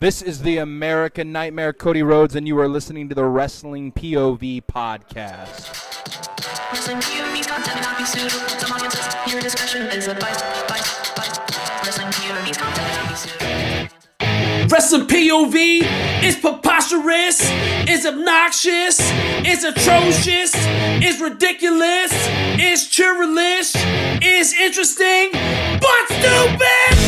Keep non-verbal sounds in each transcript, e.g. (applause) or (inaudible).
This is the American Nightmare, Cody Rhodes, and you are listening to the Wrestling POV podcast. Wrestling POV content not be suitable to audiences. Your discretion is advised. Advised. Advised. Wrestling POV content not be suitable. Wrestling POV is preposterous, is obnoxious, is atrocious, is ridiculous, is churlish, is interesting, but stupid!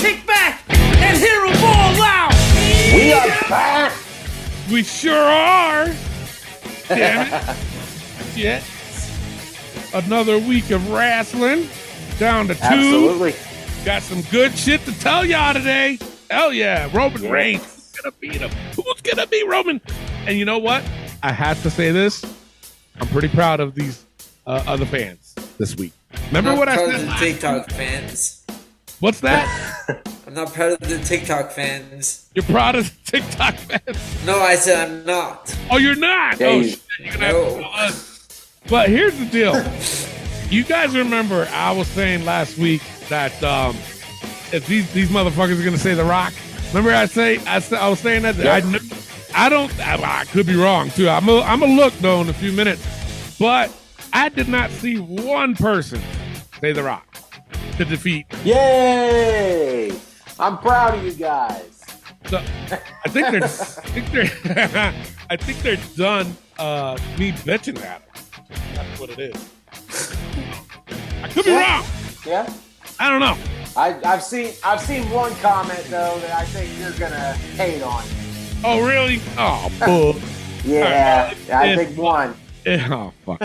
kick back, and hear them all out. We are back. We sure are. Damn it. Yes. Another week of wrestling. Down to two. Absolutely. Got some good shit to tell y'all today. Hell yeah. Roman Reigns is gonna beat him. Who's gonna be Roman? And you know what? I have to say this. I'm pretty proud of these uh, other fans this week. Remember I'm what I said? of last TikTok week? fans. What's that? (laughs) I'm not proud of the TikTok fans. You're proud of the TikTok fans? No, I said I'm not. Oh, you're not. Yeah, oh you- shit. You're gonna have to tell us. But here's the deal. (laughs) You guys remember I was saying last week that um, if these these motherfuckers are gonna say The Rock, remember I say I, sa- I was saying that I kn- I don't I, I could be wrong too. I'm a, I'm a look though in a few minutes, but I did not see one person say The Rock to defeat. Yay! I'm proud of you guys. So I think they're I think they're (laughs) I think they're done uh, me bitching at them. That's what it is. I could be wrong. Yeah. I don't know. I, I've seen I've seen one comment though that I think you're gonna hate on. Oh, really? Oh, (laughs) bull. Yeah, I Yeah. think one. (laughs) oh, fuck.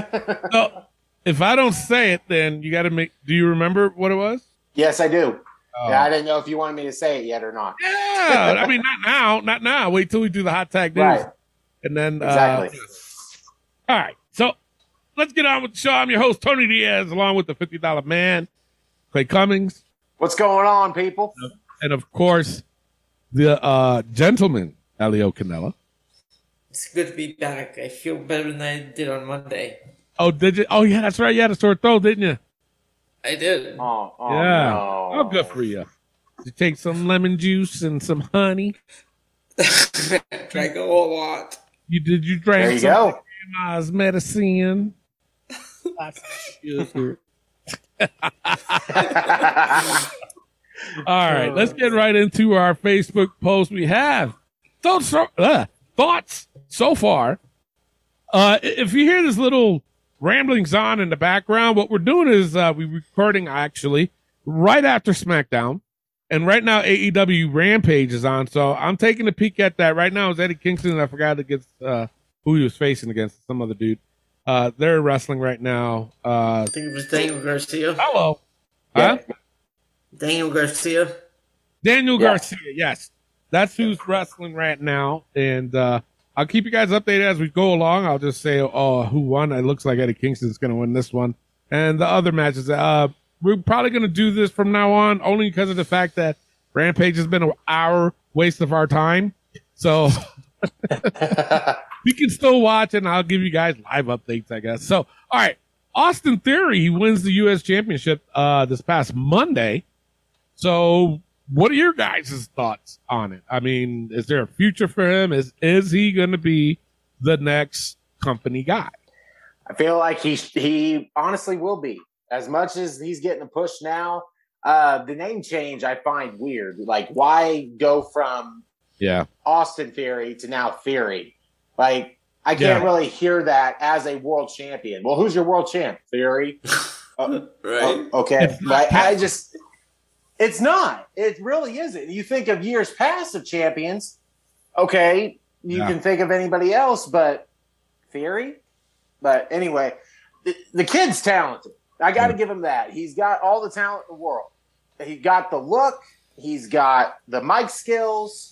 so, if I don't say it, then you got to make. Do you remember what it was? Yes, I do. Oh. Yeah, I didn't know if you wanted me to say it yet or not. Yeah. I (laughs) mean, not now. Not now. Wait till we do the hot tag news. Right. And then. Exactly. Uh, all right. So let's get on with the show. I'm your host, Tony Diaz, along with the $50 man, Clay Cummings, What's going on, people? and of course, the uh, gentleman, Elio Canella. It's good to be back. I feel better than I did on Monday. Oh, did you? Oh, yeah, that's right. You had a sore throat, didn't you? I did. Oh, oh yeah. no. Oh, good for you. You take some lemon juice and some honey. (laughs) Drank a whole lot. You did you drank There you some go. grandma's medicine? Lots (laughs) sugar. All right, let's get right into our Facebook post. We have thoughts, so, uh, thoughts so far. Uh, if you hear this little ramblings on in the background, what we're doing is uh, we're recording actually right after SmackDown, and right now AEW Rampage is on. So I'm taking a peek at that right now. Is Eddie Kingston? I forgot against uh, who he was facing against some other dude. Uh, they're wrestling right now. Uh, I think it was Daniel Garcia. hello, huh? Daniel Garcia. Daniel Yeah. Garcia, yes. That's who's wrestling right now. And uh, I'll keep you guys updated as we go along. I'll just say oh, who won. It looks like Eddie Kingston's going to win this one. And the other matches, uh, we're probably going to do this from now on only because of the fact that Rampage has been an hour waste of our time. So (laughs) we can still watch and I'll give you guys live updates, I guess. So, all right. Austin Theory, he wins the U.S. Championship uh, this past Monday. So, what are your guys' thoughts on it? I mean, is there a future for him? Is is he going to be the next company guy? I feel like he he honestly will be. As much as he's getting a push now, uh, the name change I find weird. Like, why go from Yeah, Austin Theory to now Theory? Like, I can't Yeah. really hear that as a world champion. Well, who's your world champ? Theory. (laughs) Oh, Right. oh, okay, It's Like, I just. It's not. It really isn't. You think of years past of champions. Okay, you Yeah. can think of anybody else, but Theory. But anyway, the, the kid's talented. I got to give him that. He's got all the talent in the world. He got the look. He's got the mic skills.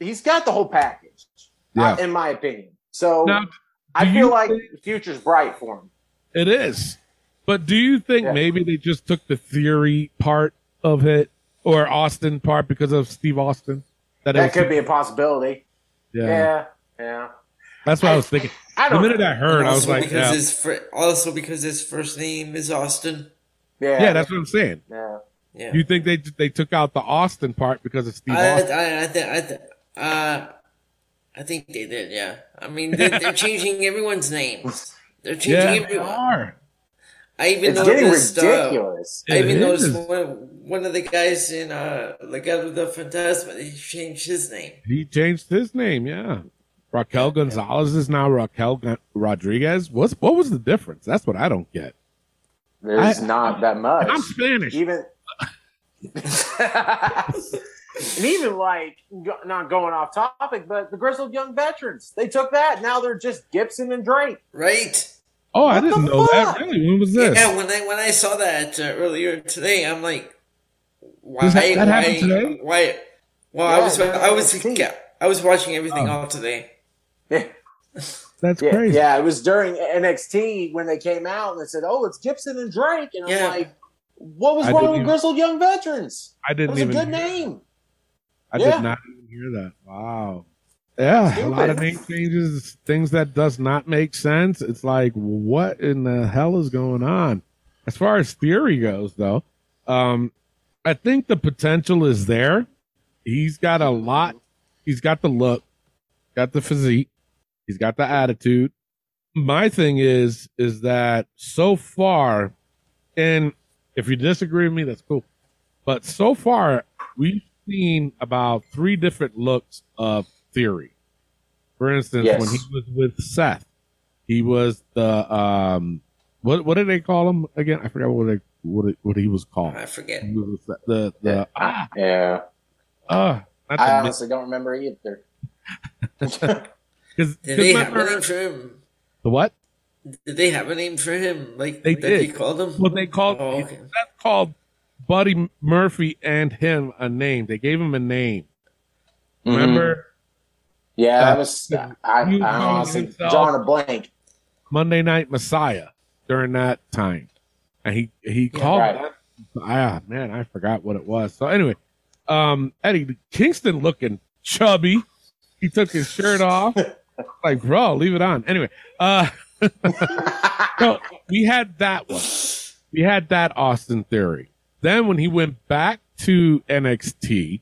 he's got the whole package, Yeah. uh, in my opinion. So Now, I feel like think- the future's bright for him. It is. But do you think Yeah. maybe they just took the theory part of it or Austin part because of Steve Austin? it That was- could be a possibility. Yeah. Yeah, yeah. That's what I was thinking. I The don't. minute I heard, I was also like, because yeah. his fir- also because his first name is Austin. yeah, yeah, that's what I'm saying. yeah. Yeah. You think they they took out the Austin part because of Steve I, Austin? I, I, th- I, th- uh, I think they did. Yeah. I mean, they're, they're (laughs) changing everyone's names. They're changing Yeah, they everyone. are. I even It's getting noticed. Uh. I even It noticed one, one of the guys in uh, Legado del Fantasma. He changed his name. He changed his name. Yeah. Raquel Gonzalez is now Raquel Gon- Rodriguez. What's what was the difference? That's what I don't get. There's I- not that much. I'm Spanish. even (laughs) and even like not going off topic, but the grizzled young veterans they took that. Now they're just Gibson and Drake. Right. Oh, I didn't the know that. Really? When was this? Yeah. When I when I saw that uh, earlier today, I'm like, why? That- that why? happened today? Why? Well, I was I was yeah, I was watching everything Oh. all today. Yeah, (laughs) That's yeah, crazy. yeah, it was during NXT when they came out and they said, "Oh, it's Gibson and Drake," and I'm like, "What was I wrong with even- grizzled young veterans? I didn't was a even. good hear- name." I Yeah. did not even hear that. Wow. Yeah, a lot of name changes, things that does not make sense. It's like, what in the hell is going on? As far as theory goes, though, um, I think the potential is there. He's got a lot. He's got the look, got the physique, he's got the attitude. My thing is, is that so far, and if you disagree with me, that's cool. But so far, we've seen about three different looks of theory. For instance, Yes. when he was with Seth, he was the um, what what did they call him again? I forgot what they, what it, what he was called. I forget. He was the the, the ah Yeah, uh, I the honestly don't remember either. (laughs) because Did they have a name for him? the what? Did they have a name for him? Like They that did. He called him. Well, they called Oh, okay. Seth called Buddy Murphy and him a name. They gave him a name. Mm-hmm. Remember Yeah, Uh, that was I, you I honestly drawing a blank. Monday Night Messiah during that time, and he he called right. that. Ah, man, I forgot what it was. So anyway, um, Eddie Kingston looking chubby. He took his shirt off. (laughs) like, bro, leave it on. Anyway, uh, (laughs) so we had that one. We had that Austin Theory. Then when he went back to NXT,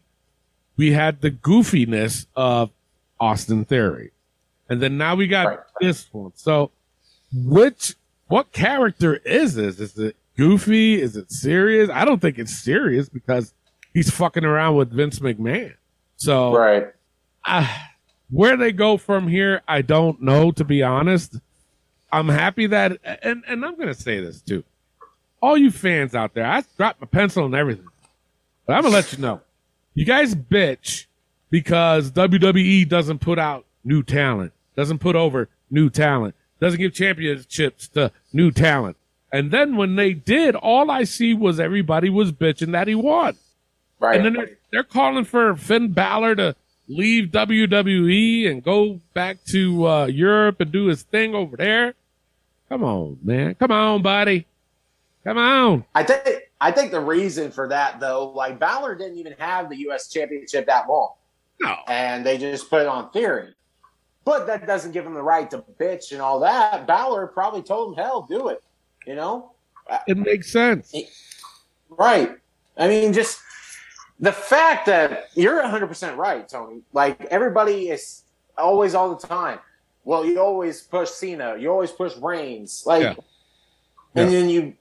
we had the goofiness of Austin Theory. And then now we got Right. this one. So which what character is this? Is it goofy? Is it serious? I don't think it's serious because he's fucking around with Vince McMahon. So right. Where they go from here, I don't know, to be honest. I'm happy that, and, and I'm going to say this too. All you fans out there, I dropped my pencil and everything. But I'm going to let you know. You guys bitch because WWE doesn't put out new talent, doesn't put over new talent, doesn't give championships to new talent. And then when they did, all I see was everybody was bitching that he won. Right. And then they're, they're calling for Finn Balor to leave WWE and go back to uh, Europe and do his thing over there. Come on, man. Come on, buddy. Come on. I think I think the reason for that though, like Balor didn't even have the U.S. Championship that long, No. and they just put it on theory. But that doesn't give him the right to bitch and all that. Balor probably told him, "Hell, do it," you know. It makes sense. Right. I mean, just the fact that you're 100% right, Tony. Like, everybody is always, all the time. Well, you always push Cena. You always push Reigns. Like, Yeah. and then you,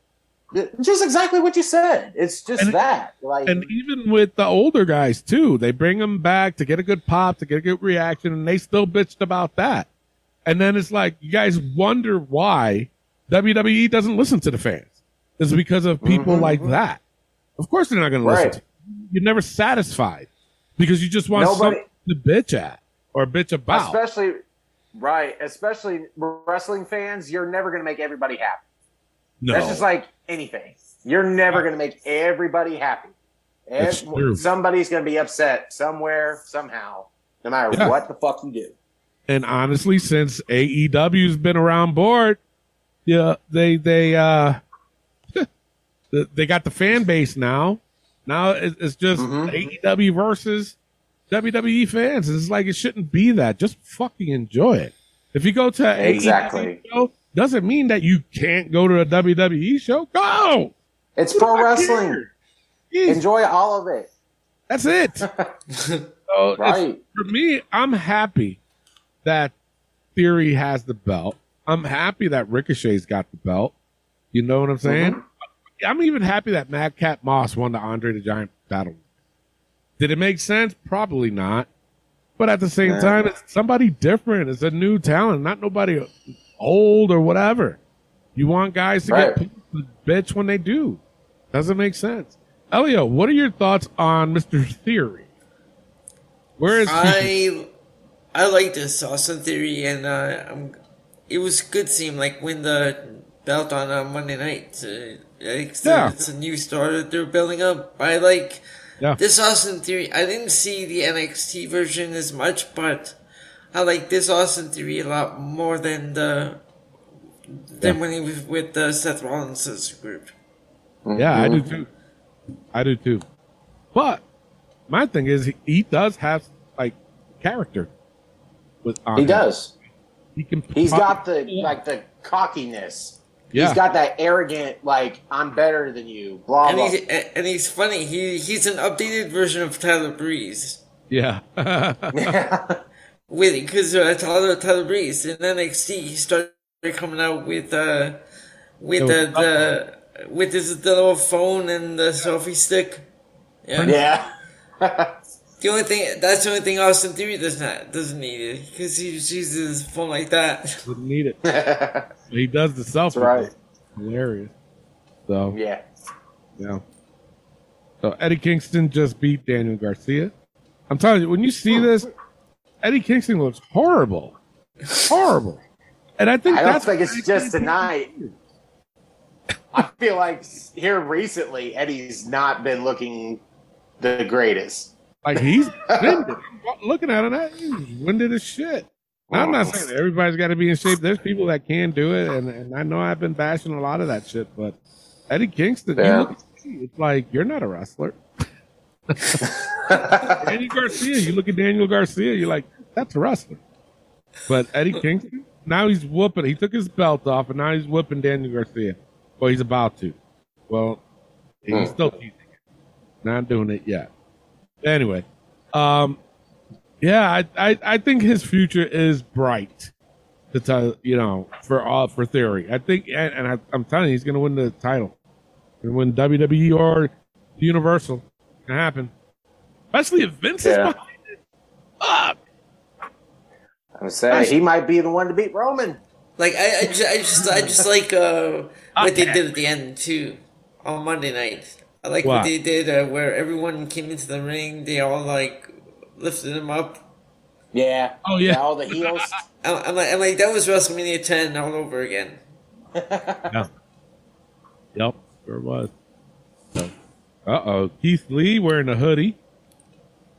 just exactly what you said. It's just And- that. Like, And even with the older guys, too, they bring them back to get a good pop, to get a good reaction, and they still bitched about that. And then it's like, you guys wonder why WWE doesn't listen to the fans. It's because of people Mhm. like that. Of course they're not going to Right. listen to you. You're never satisfied because you just want Nobody- something to bitch at or bitch about. especially, right, especially wrestling fans, you're never going to make everybody happy. no. That's just like anything. You're never going to make everybody happy. That's Ev- true. Somebody's going to be upset somewhere, somehow. no matter Yeah. what the fuck you do. And honestly, since AEW's been around board, yeah, they they uh (laughs) they got the fan base now. Now it's just AEW versus WWE fans. It's like it shouldn't be that. Just fucking enjoy it. If you go to Exactly. AEW show, doesn't mean that you can't go to a WWE show. Go. It's pro wrestling. Enjoy all of it. that's it. (laughs) so Right. for me, I'm happy that Theory has the belt. I'm happy that Ricochet's got the belt. You know what I'm saying? Mm-hmm. I'm even happy that Madcap Moss won the Andre the Giant battle. Did it make sense? Probably not. But at the same Yeah. time, it's somebody different. It's a new talent, not nobody old or whatever. You want guys to Right. get the bitch when they do. Doesn't make sense. Elio, what are your thoughts on Mr. Theory? Where is he? I I like this Austin Theory, and uh, I'm, it was good seeing like win the belt on uh, Monday night. Uh, like, Yeah. it's a new star that they're building up. I like Yeah. this Austin Theory. I didn't see the NXT version as much, but I like this Austin Theory a lot more than the than when he was with uh, Seth Rollins' group. Yeah, I do too. I do too. But my thing is, he, he does have like character. With on He him. does. He can. He's got the like the cockiness. Yeah. He's got that arrogant, like I'm better than you. Blah And blah. he's and he's funny. He he's an updated version of Tyler Breeze. Yeah. Yeah. (laughs) (laughs) (laughs) with because uh, Tyler Tyler Breeze in NXT he started coming out with uh with It the, the with his little phone and the selfie stick. Yeah. yeah. (laughs) The only thing that's the only thing Austin Theory does not doesn't need it because he just uses his phone like that. Wouldn't need it. (laughs) he does the selfie. That's right. Hilarious. So Yeah. yeah. So Eddie Kingston just beat Daniel Garcia. I'm telling you, when you see this, Eddie Kingston looks horrible, horrible. And I think I don't that's think it's just tonight. I feel like here recently, Eddie's not been looking the greatest. Like he's winded. (laughs) Looking at him, that he's winded as shit. Now, I'm not saying that everybody's got to be in shape. There's people that can do it, and, and I know I've been bashing a lot of that shit. But Eddie Kingston, you Yeah. look it's like you're not a wrestler. (laughs) Daniel Garcia, you look at Daniel Garcia, you're like that's a wrestler. But Eddie Kingston, now he's whooping. He took his belt off, and now he's whooping Daniel Garcia. Well, he's about to. Well, he's Hmm. still teasing it. Not doing it yet. Anyway, um, yeah, I, I, I think his future is bright. To tell you know, for all for theory, I think, and, and I, I'm telling you, he's going to win the title, going to win WWE or Universal. It's going to happen, especially if Vince is behind it. Fuck. I'm saying he might be the one to beat Roman. Like I, I just I just I just like uh what they did at the end too on Monday night. I like what, What? they did uh, where everyone came into the ring. They all like lifted him up. Yeah. Oh, yeah. All the heels. (laughs) I'm, I'm like, I'm like that was WrestleMania 10 all over again. (laughs) Yeah. Yep, sure was. Uh oh, Keith Lee wearing a hoodie.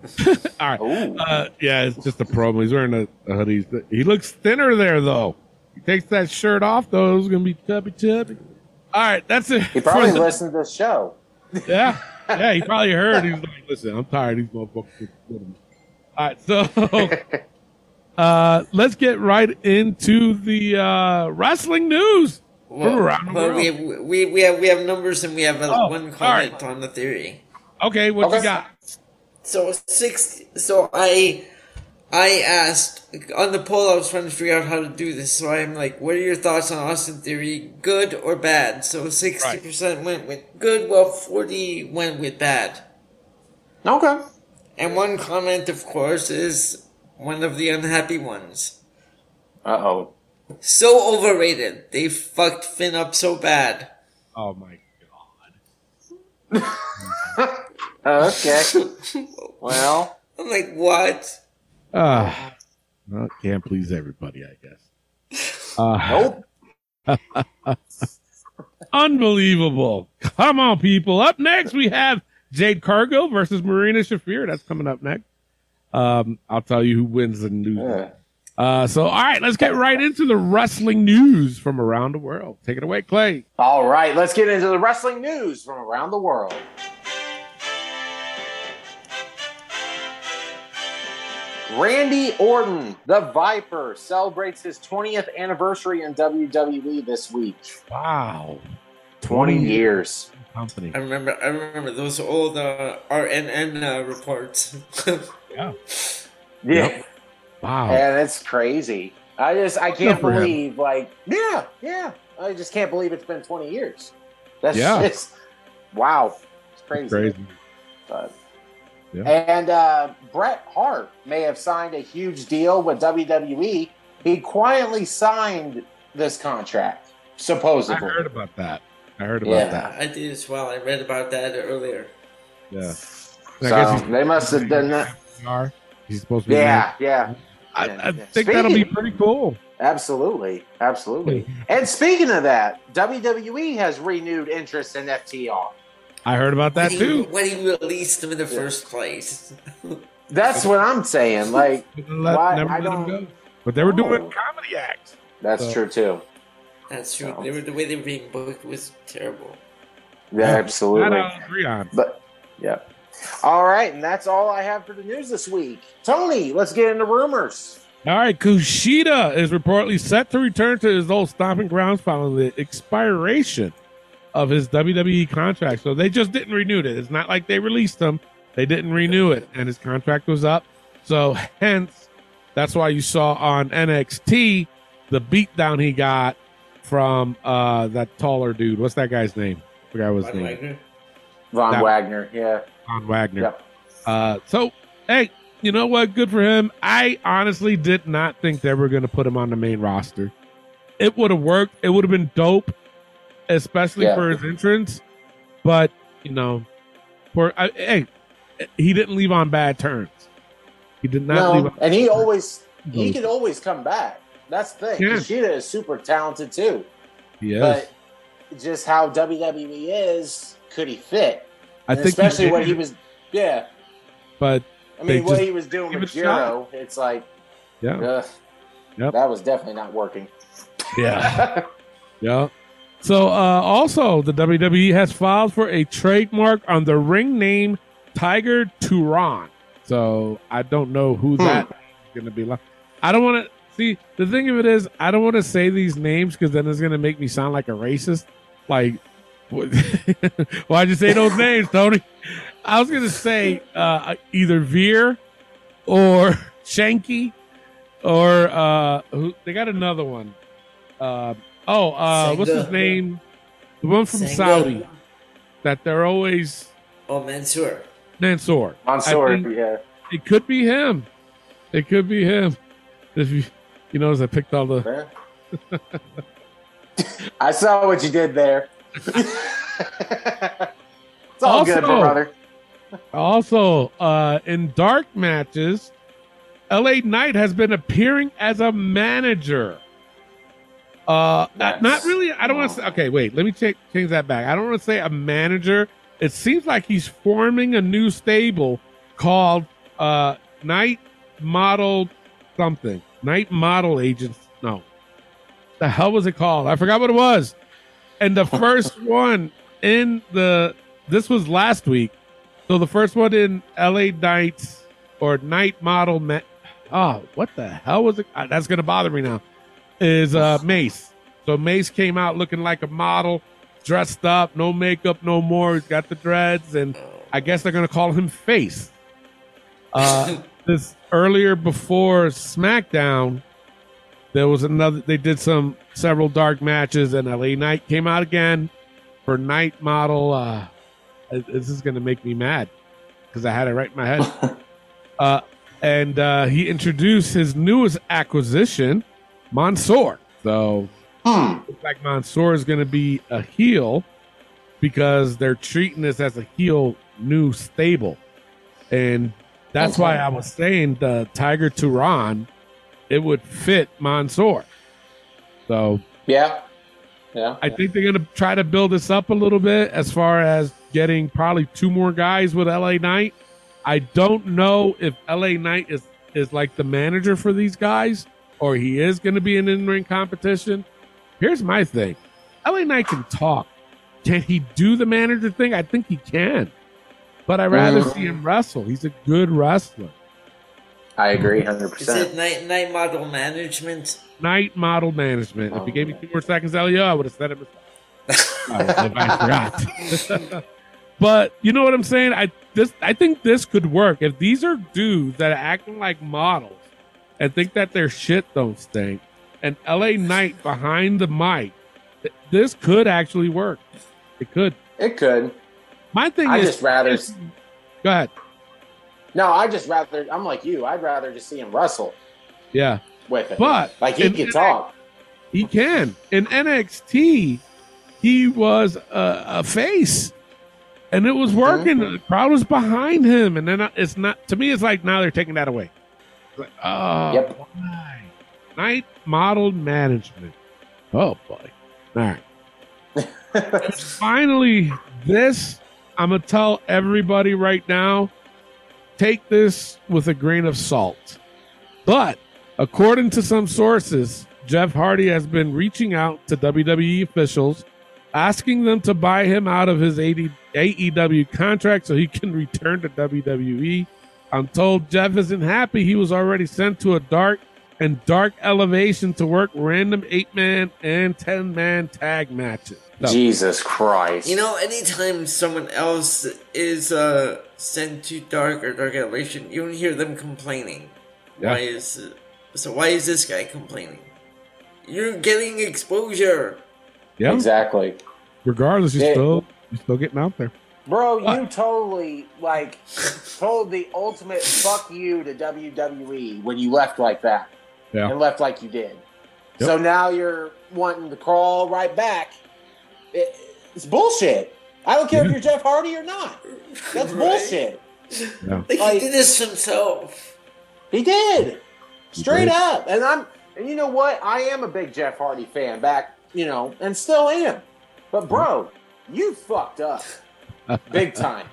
(laughs) All right. Uh, yeah, it's just a problem. He's wearing a, a hoodie. He looks thinner there, though. He takes that shirt off, though. It's gonna be chubby, chubby. All right, that's it. He probably for the- listened to the show. (laughs) Yeah, yeah. He probably heard. He was like, "Listen, I'm tired. of These motherfuckers." All right, so (laughs) uh, let's get right into the uh, wrestling news from around the well, world. we have, we we have we have numbers and we have uh, Oh, one comment right. on the theory. Okay, what you got? So six. So I, I asked on the poll. I was trying to figure out how to do this. So I'm like, "What are your thoughts on Austin Theory? Good or bad?" So sixty percent went with good, while forty went with bad. Okay. And one comment, of course, is one of the unhappy ones. Uh oh. So overrated. They fucked Finn up so bad. Oh my god. (laughs) Okay. (laughs) well, I'm like, what? Ah, well, can't please everybody, I guess. Uh, nope. (laughs) unbelievable. Come on, people. Up next, we have Jade Cargill versus Marina Shafir. That's coming up next. Um, I'll tell you who wins and loses. Yeah. Uh, so all right, let's get right into the wrestling news from around the world. Take it away, Clay. All right, let's get into the wrestling news from around the world. Randy Orton, the Viper, celebrates his 20th anniversary in WWE this week. Wow, 20 years. company. I remember. I remember those old uh, RNN uh, reports. (laughs) Yeah. Yeah. Wow. And it's crazy. I just, I can't for him. believe, like, yeah, yeah. I just can't believe it's been 20 years. That's Yeah. just, wow. It's crazy. Crazy. But- Yeah. And uh, Bret Hart may have signed a huge deal with WWE. He quietly signed this contract, supposedly. I supposedly. heard about that. I heard about Yeah. that. I did as well. I read about that earlier. Yeah. So they must have done that. Are he's supposed to be? Yeah, yeah, I, I yeah. think that'll be pretty cool. absolutely, absolutely. (laughs) And speaking of that, WWE has renewed interest in FTR. I heard about that when too. He, when he released them in the first place. (laughs) That's what I'm saying. Like, (laughs) Let- Why- never I let don't- go. But they were doing Oh. comedy acts. that's So- true too. That's true. No. They were, the way they were being booked was terrible. Yeah, That absolutely. I'll agree on. But yeah. All right, and that's all I have for the news this week. Tony, let's get into rumors. All right, Kushida is reportedly set to return to his old stomping grounds following the expiration of his WWE contract. So they just didn't renew it. It's not like they released him; they didn't renew it, and his contract was up. So hence, that's why you saw on NXT the beatdown he got from uh that taller dude. What's that guy's name? I forgot what his Von name. Wagner. Von That- Wagner, yeah. Von Wagner. Yep. Uh, so, hey, you know what? Good for him. I honestly did not think they were going to put him on the main roster. It would have worked. It would have been dope, especially Yeah. for his entrance. But you know, for I, hey, he didn't leave on bad terms. He did not leave. No, On, and he always he could always come back. That's the thing. Yeah. Kushida is super talented too. he is. But just how WWE is, could he fit? I And think, especially what he was yeah. But I mean what he was doing with. Jiro, it's like yeah, ugh, Yep. that was definitely not working. yeah. (laughs) Yeah. So uh, also, the WWE has filed for a trademark on the ring name Tiger Turan. So I don't know who Hmm. that is going to be. Like. I don't want to see. The thing of it is, I don't want to say these names because then it's going to make me sound like a racist. Like, (laughs) why'd you say those (laughs) names, Tony? I was going to say uh, either Veer or (laughs) Shanky or uh, who, they got another one. Uh, oh, uh, what's his name? The one from Senga. Saudi that they're always Oh, Mansoor. Mansoor. Mansoor, yeah. it could be him. It could be him. If you, you notice, I picked all the. (laughs) I saw what you did there. (laughs) it's all good, Also- brother. Also, uh, in dark matches, LA Knight has been appearing as a manager. Uh, not, not really. I don't want to say. Okay, wait. Let me cha- change that back. I don't want to say a manager. It seems like he's forming a new stable called uh, Night Model something. Night Model Agents. No, the hell was it called? I forgot what it was. And the first (laughs) one in the this was last week. So the first one in LA Knights or Night Model Ma- Oh, what the hell was it? Uh, That's gonna bother me now. Is uh Mace. So Mace came out looking like a model, dressed up, no makeup, no more. He's got the dreads, and I guess they're gonna call him Face. Uh, (laughs) this earlier before SmackDown, there was another. They did some several dark matches, and LA Knight came out again for Night Model. Uh, this is gonna make me mad because I had it right in my head. (laughs) uh, and uh, he introduced his newest acquisition, Mansoor. So Hmm. looks like Mansoor is going to be a heel because they're treating this as a heel new stable, and that's why I was saying the Tiger Turan, it would fit Mansoor. So Yeah. Yeah. I think they're going to try to build this up a little bit as far as getting probably two more guys with LA Knight I don't know if LA Knight is is like the manager for these guys or he is going to be an in-ring competition. Here's my thing. LA Knight can talk. Can he do the manager thing? I think he can. But I'd rather Mhm. see him wrestle. He's a good wrestler. I agree, 100%. Is it percent. night night model management? Night model management. if you gave me two more seconds, Elio, I would have said it myself. (laughs) Oh, I forgot. (laughs) but you know what I'm saying? I this I think this could work. If these are dudes that are acting like models and think that their shit don't stink, and LA Knight behind the mic, th- this could actually work. It could. It could. My thing is I is just rather. go ahead. No, I just rather. I'm like you. I'd rather just see him wrestle Yeah. with it. But like he can talk. He can. In NXT, he was a, a face. And it was working. Mhm. The crowd was behind him. And then it's not, to me, it's like now they're taking that away. Like, oh, Yep. why? Night model management. Oh, boy. All right. Finally, this, I'm going to tell everybody right now take this with a grain of salt. But according to some sources, Jeff Hardy has been reaching out to WWE officials, asking them to buy him out of his AD AEW contract so he can (laughs) return to WWE. I'm told Jeff isn't happy. He was already sent to a dark and dark elevation to work random eight man and 10 man tag matches. So, Jesus Christ. You know, anytime someone else is uh, sent to dark or dark elevation, you don't hear them complaining. Yeah. Why is so? Why is this guy complaining? You're getting exposure. yeah, exactly, regardless, you're Yeah. still, you're still getting out there. Bro. You totally like told the ultimate fuck you to WWE when you left like that. Yeah. and left like you did. Yep. So now you're wanting to crawl right back. It, it's bullshit. I don't care if you're Jeff Hardy or not. That's Right. bullshit. Like he did this himself. He did. Straight did. up. And I'm and you know what? I am a big Jeff Hardy fan back, you know, and still am. But bro, you fucked up. Big time.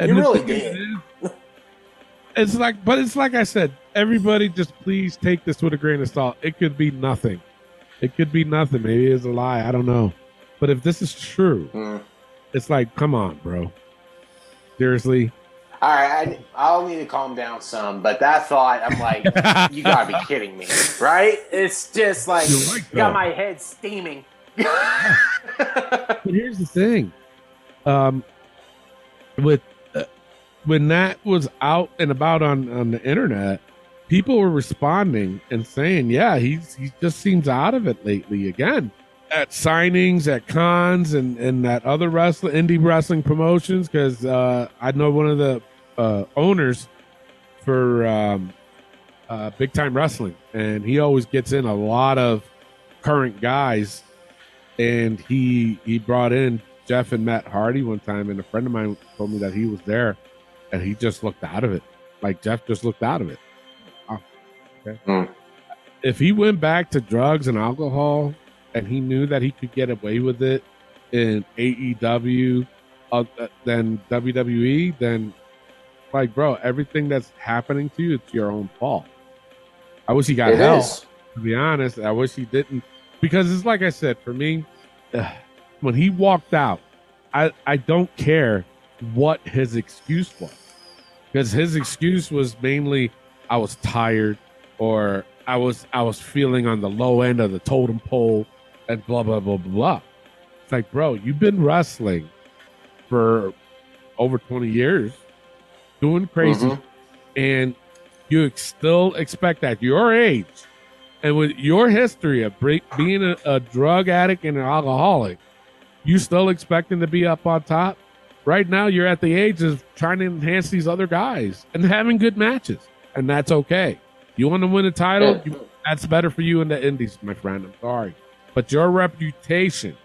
You really did. is, (laughs) It's like, but it's like I said. Everybody, just please take this with a grain of salt. It could be nothing. It could be nothing. Maybe it's a lie. I don't know. But if this is true, Mm. it's like, come on, bro. Seriously. All right, I, I'll need to calm down some, but that thought, I'm like, (laughs) you gotta be kidding me, right? It's just like, right, got my head steaming. (laughs) But here's the thing, um, with uh, when that was out and about on on the internet, people were responding and saying, "Yeah, he's he just seems out of it lately again." At signings, at cons, and and at other wrestling indie wrestling promotions, because uh, I know one of the uh, owners for um, uh, Big Time Wrestling, and he always gets in a lot of current guys and he he brought in Jeff and Matt Hardy one time, and a friend of mine told me that he was there, and he just looked out of it. Like Jeff just looked out of it. Oh, okay. Hmm. If he went back to drugs and alcohol, and he knew that he could get away with it in AEW, uh, than WWE, then like, bro, everything that's happening to you, it's your own fault. I wish he got It help is. to be honest. I wish he didn't because it's like I said for me, ugh, when he walked out, I I don't care what his excuse was because his excuse was mainly I was tired or I was I was feeling on the low end of the totem pole and blah blah blah blah. It's like, bro, you've been wrestling for over twenty years, doing crazy, Mhm. and you ex- still expect at your age and with your history of break, being a, a drug addict and an alcoholic, you still expecting to be up on top. Right now, you're at the age of trying to enhance these other guys and having good matches, and that's okay. You want to win a title, you, that's better for you in the indies, my friend. I'm sorry, but your reputation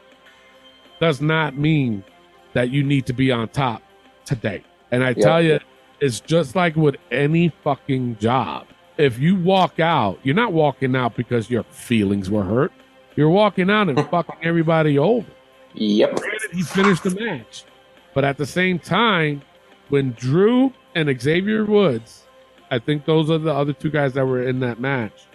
does not mean that you need to be on top today. And I tell you, it's just like with any fucking job. If you walk out, you're not walking out because your feelings were hurt. You're walking out and (laughs) fucking everybody over. Yep. Granted, he finished the match, but at the same time, when Drew and Xavier Woods, I think those are the other two guys that were in that match,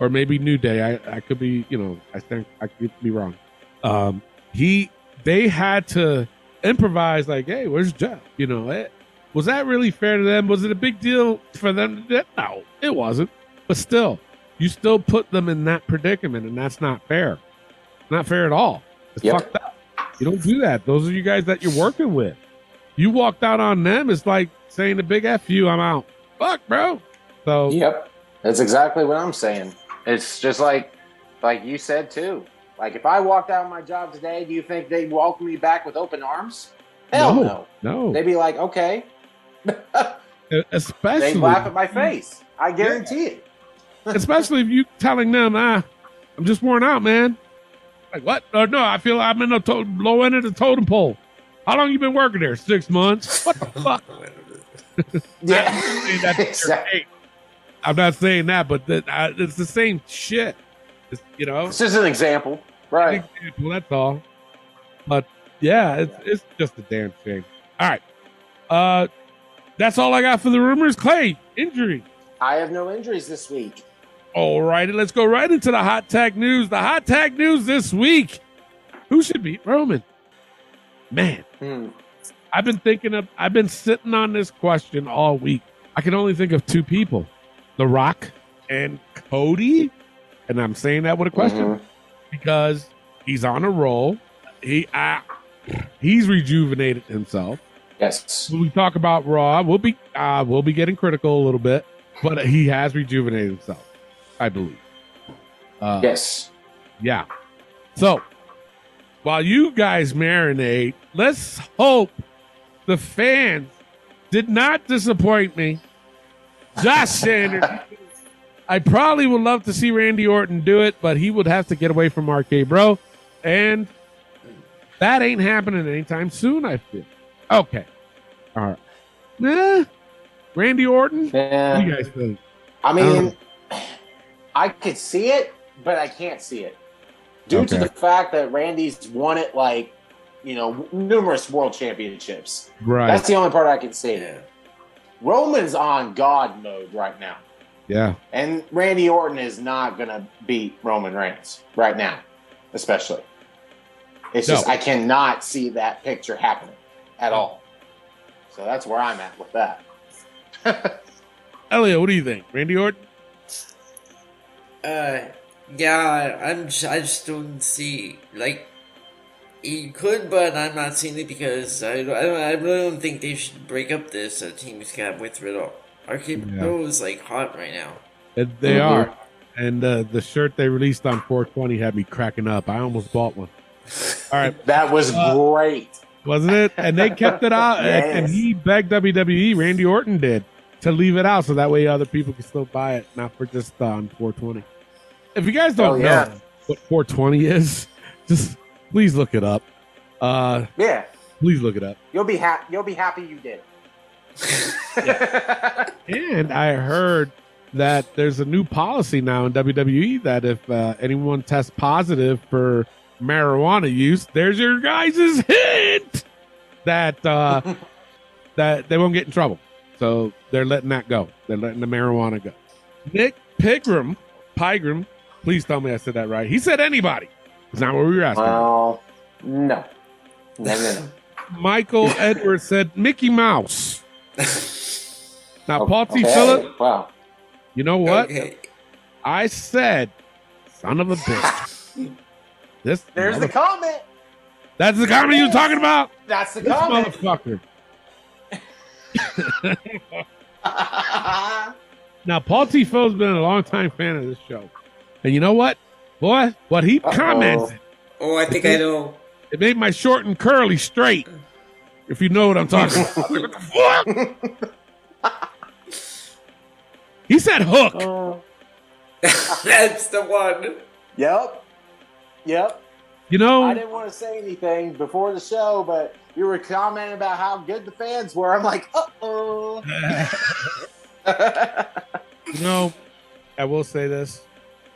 or maybe New Day. I, I could be, you know, I think I could be wrong. Um, he, they had to improvise like, hey, where's Jeff? You know, it, was that really fair to them? Was it a big deal for them? To? No, it wasn't. But still, you still put them in that predicament, and that's not fair. Not fair at all. It's Yep. fucked up. You don't do that. Those are you guys that you're working with. You walked out on them. It's like saying the big F you, I'm out. Fuck, bro. So Yep. That's exactly what I'm saying. It's just like like you said too. Like if I walked out of my job today, do you think they'd welcome me back with open arms? Hell No. no. no, They'd be like, okay. especially They'd laugh at my face. I guarantee it. especially if you telling them, ah, I'm just worn out, man. Like what? Uh, no, I feel I'm in the to- low end of the totem pole. How long you been working there? Six months. What the fuck? (laughs) Yeah. that's (laughs) your Exactly. I'm not saying that, but the, uh, it's the same shit. It's, you know, this is an example. Right. an example, that's all. But yeah, it's, it's just a damn shame. All right, uh, that's all I got for the rumors. Clay injury. I have no injuries this week. All righty, let's go right into the hot tag news. The hot tag news this week. Who should beat Roman? Man, Hmm. I've been thinking of, I've been sitting on this question all week. I can only think of two people The Rock and Cody. And I'm saying that with a question Mhm. because he's on a roll. He, uh, he's rejuvenated himself. Yes. When we talk about Raw, we'll be, uh, we'll be getting critical a little bit, but he has rejuvenated himself, I believe. Uh, Yes. yeah. So while you guys marinate, let's hope the fans did not disappoint me. Josh Sanders. I probably would love to see Randy Orton do it, but he would have to get away from RK Bro. And that ain't happening anytime soon, I feel. Okay. All right. Nah. Randy Orton? What Yeah. do you guys think? I Um, mean, I could see it, but I can't see it due to the fact that Randy's won it like you know numerous world championships. Right. That's the only part I can see. Yeah. Roman's on God mode right now, yeah. and Randy Orton is not gonna beat Roman Reigns right now, especially. It's just I cannot see that picture happening at all. So that's where I'm at with that. (laughs) Elliot, what do you think? Randy Orton? Uh, yeah, I'm. j- I just don't see like he could, but I'm not seeing it because I, don't- I don't. I really don't think they should break up this uh, team scab with Riddle. RK Yeah. Bro is like hot right now. They Mhm. are. And uh, the shirt they released on 420 had me cracking up. I almost bought one. All right, (laughs) That was Uh, great. wasn't it? And they kept it out. and, and he begged WWE, Randy Orton did, to leave it out so that way other people could still buy it, not for just uh, on 420. If you guys don't Oh, yeah. know what 420 is, (laughs) just please look it up. Uh, Yeah. please look it up. You'll be happy. You'll be happy you did. (laughs) And I heard that there's a new policy now in WWE that if uh, anyone tests positive for marijuana use, there's your guys' hint that uh, (laughs) that they won't get in trouble. So they're letting that go. They're letting the marijuana go. Nick Pigram, Pygram, please tell me I said that right. He said anybody. It's not what we were asking. well, no. No, no, no. (laughs) Michael Edwards said Mickey Mouse. (laughs) Now, Paul T. Okay. Phillip, Wow. you know what? Okay. I said, son of a bitch. (laughs) This There's the comment. That's the comment you were talking about? That's the This comment. motherfucker. Now, Paul T. Phil's been a long time fan of this show. And you know what? Boy, what he Uh-oh. commented, Oh, I think I know. it made my short and curly straight. If you know what I'm talking (laughs) about. what the fuck? he said hook. Oh. (laughs) That's the one. Yep. Yep. You know, I didn't want to say anything before the show, but you were commenting about how good the fans were. I'm like, uh oh. (laughs) You know, I will say this.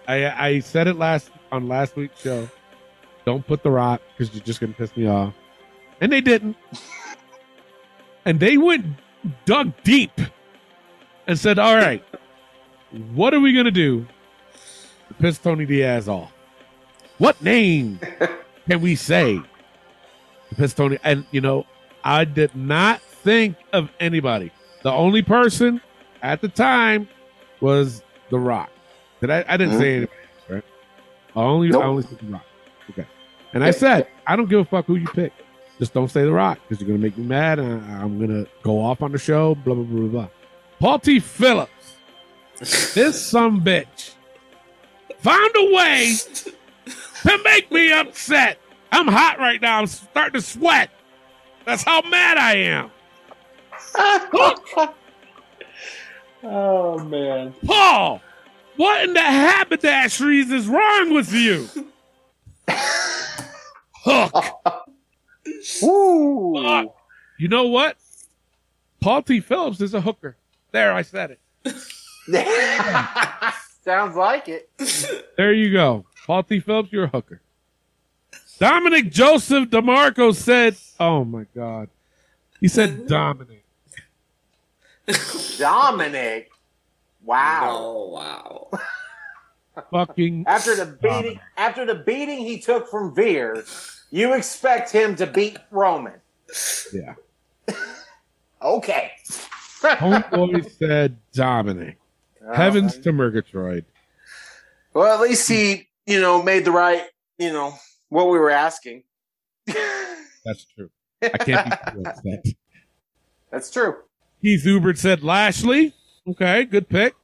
I I said it last on last week's show. Don't put the rock because you're just gonna piss me off. And they didn't. and they went dug deep and said, "All right, what are we gonna do to piss Tony Diaz off? What name can we say to piss Tony?" And you know, I did not think of anybody. The only person at the time was The Rock. Did I? I didn't mm-hmm. say anybody else, right? I only Nope. I only said The Rock. Okay. And I said, I don't give a fuck who you pick. Just don't say The Rock because you're gonna make me mad, and I- I'm gonna go off on the show. Blah blah blah blah. blah. Paul T. Phillips, (laughs) this some bitch, found a way to make me upset. I'm hot right now. I'm starting to sweat. That's how mad I am. (laughs) oh man. Paul, what in the haberdasheries is wrong with you? Hook. Fuck. You know what? Paul T. Phillips is a hooker. There, I said it. (laughs) Sounds like it. There you go. Paul T. Phillips, you're a hooker. Dominic Joseph DeMarco said, Oh my God. He said Dominic. Dominic. Wow. Oh wow. (laughs) Fucking After the beating, after the beating he took from Veer, you expect him to beat Roman. yeah. (laughs) Okay. Homeboy said Dominic. Heavens to Murgatroyd. Well, at least he, you know, made the right, you know, what we were asking. (laughs) That's true. I can't be too upset. That's true. Keith Hubert said Lashley. Okay, good pick.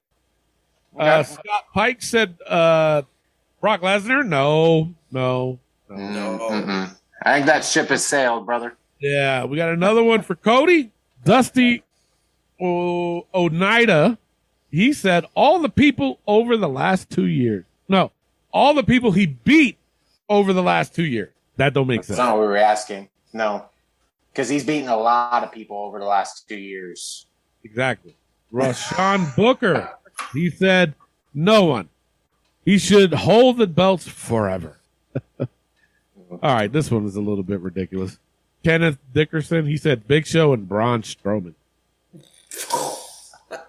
Uh, Okay. Scott Pike said uh, Brock Lesnar. No, no. No. Mm-mm. I think that ship has sailed, brother. Yeah, we got another one for Cody. Dusty o- Oneida. He said all the people over the last two years. No, all the people he beat over the last two years. That don't make That's sense. That's not what we were asking. No. Because he's beaten a lot of people over the last two years. Exactly. Rashawn Booker. He said no one. He should hold the belts forever. (laughs) All right, this one is a little bit ridiculous. Kenneth Dickerson. He said Big Show and Braun Strowman.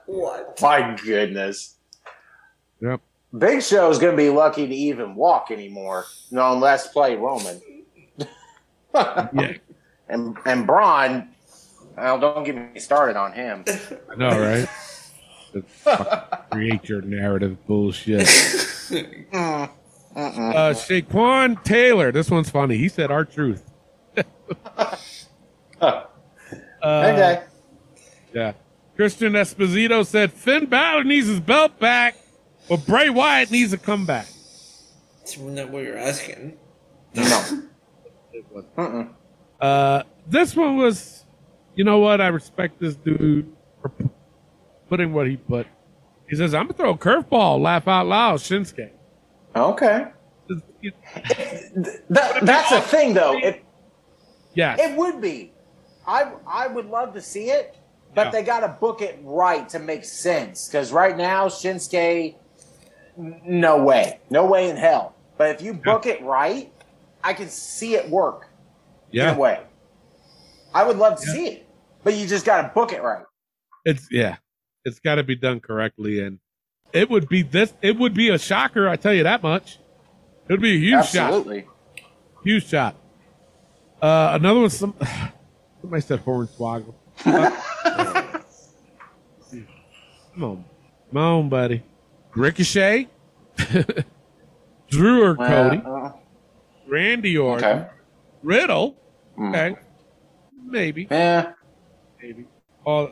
What? My goodness. Yep. Big Show is going to be lucky to even walk anymore. No, unless play Roman. (laughs) Yeah. And and Braun, well, don't get me started on him. I know, right? (laughs) Just create your narrative bullshit. Mm, (laughs) mm-mm. Uh, Shaquan Taylor. This one's funny. He said R. Truth. (laughs) uh, okay. Yeah. Christian Esposito said Finn Balor needs his belt back, but Bray Wyatt needs a comeback. That's not what you're asking. No. Mm-mm. (laughs) Uh, this one was, you know what? I respect this dude for p- putting what he put. He says, I'm going to throw a curveball, laugh out loud, Shinsuke. Okay. (laughs) That, that's a thing, though. If, yes. it would be. I I would love to see it, but Yeah. they got to book it right to make sense. Because right now, Shinsuke, no way, no way in hell. But if you book it right, I can see it work in yeah. a way. I would love to Yeah. see it, but you just got to book it right. It's, yeah. It's got to be done correctly. And it would be this, it would be a shocker, I tell you that much. It would be a huge shot. Absolutely. Huge shot. Uh, another one. Some (sighs) somebody said Hornswoggle. Uh, come on, come on, buddy. Ricochet, (laughs) Drew or Cody, Uh, Randy Orton, okay. Riddle. Mm. Maybe, Yeah. maybe. Oh,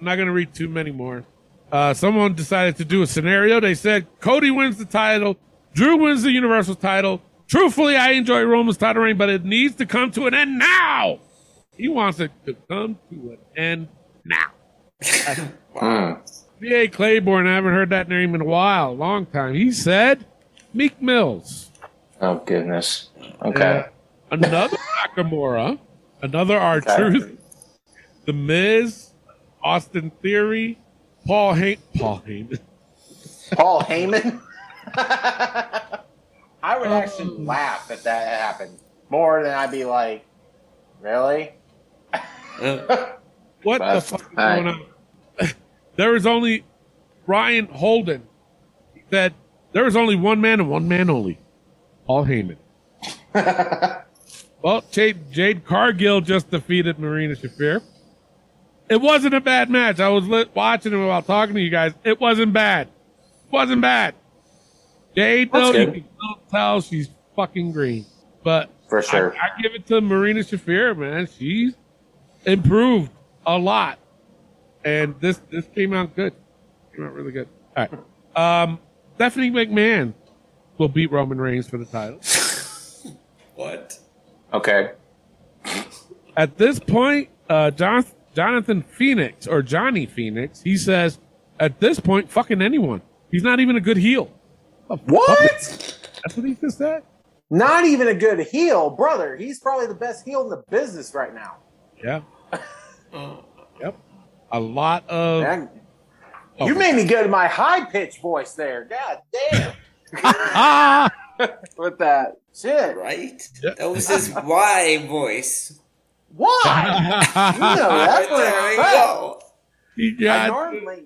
I'm not gonna read too many more. Uh, someone decided to do a scenario. They said Cody wins the title, Drew wins the Universal title. Truthfully, I enjoy Roman's title reign, but it needs to come to an end now. He wants it to come to an end now. (laughs) Mm. B.A. (laughs) Claiborne, I haven't heard that name in a while, a long time. He said Meek Mills. Oh goodness. Okay. Another (laughs) Nakamura, another R. Truth, The Miz, Austin Theory, Paul Hay- (laughs) Paul Heyman. Paul (laughs) Heyman. I would actually laugh if that happened more than I'd be like, really? Uh, What the fuck is going on? (laughs) there was only Ryan Holden. Said there only one man and one man only. Paul Heyman. well, Jade, Jade Cargill just defeated Marina Shafir. It wasn't a bad match. I was li- watching him while talking to you guys. It wasn't bad. It wasn't bad. Jade, That's though, you can still tell she's fucking green. But For sure. I, I give it to Marina Shafir, man. She's improved a lot, and this this came out good. Came out really good. All right, um, Stephanie McMahon will beat Roman Reigns for the title. (laughs) What? Okay. At this point, uh, John, Jonathan Phoenix or Johnny Phoenix, he says, at this point, fucking anyone. He's not even a good heel. What? That's what he just said. Not even a good heel, brother. He's probably the best heel in the business right now. Yeah. (laughs) yep. A lot of. Man, Oh. You made me go to my high pitched voice there. God damn. Ah! (laughs) (laughs) With that shit. Right? Yeah. That was his Y voice. Why? (laughs) You know that for there a we fact. go. he I got, normally.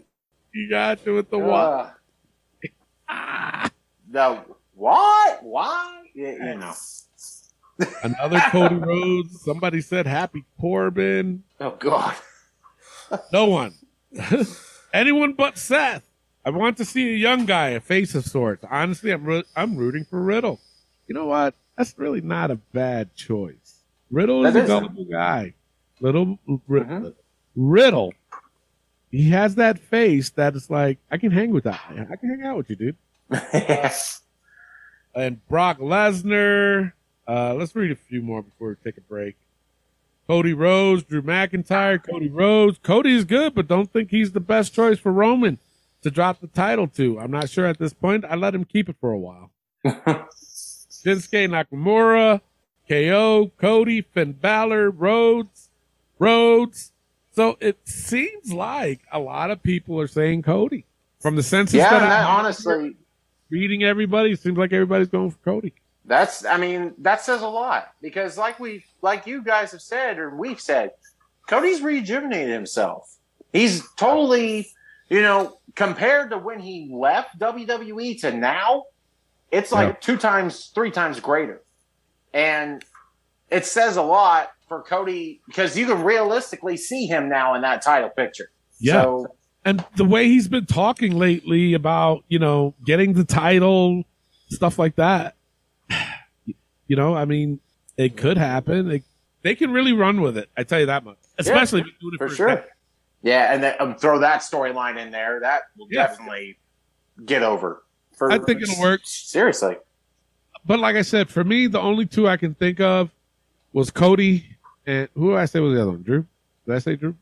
he got you with the what? Uh, the what? Why? You, you know. Another Cody Rhodes. Somebody said Happy Corbin. Oh God. No one. (laughs) Anyone but Seth. I want to see a young guy, a face of sorts. Honestly, I'm ro- I'm rooting for Riddle. You know what? That's really not a bad choice. Riddle is That a gullible guy. Little Mhm. Riddle. He has that face that is like, I can hang with that. I can hang out with you, dude. and Brock Lesnar. Uh, let's read a few more before we take a break. Cody Rhodes, Drew McIntyre, Cody Rhodes. Cody is good, but don't think he's the best choice for Roman to drop the title to. I'm not sure at this point. I let him keep it for a while. (laughs) Shinsuke Nakamura, KO, Cody, Finn Balor, Rhodes, Rhodes. So it seems like a lot of people are saying Cody. From the census yeah, that I'm honestly, reading everybody, it seems like everybody's going for Cody. that's. I mean, that says a lot because, like we, like you guys have said or we've said, Cody's rejuvenated himself. He's totally, you know, compared to when he left WWE to now, it's like Yeah. two times, three times greater, and it says a lot for Cody because you can realistically see him now in that title picture. Yeah. So, and the way he's been talking lately about you know getting the title stuff like that (sighs) you know i mean it could happen It- they can really run with it i tell you that much especially if you're doing it for for, sure. sure Yeah, and then um, throw that storyline in there. That will Yeah. definitely get over. For, I think it'll work. Seriously. But like i said for me the only two i can think of was cody and who did i say was the other one drew did i say drew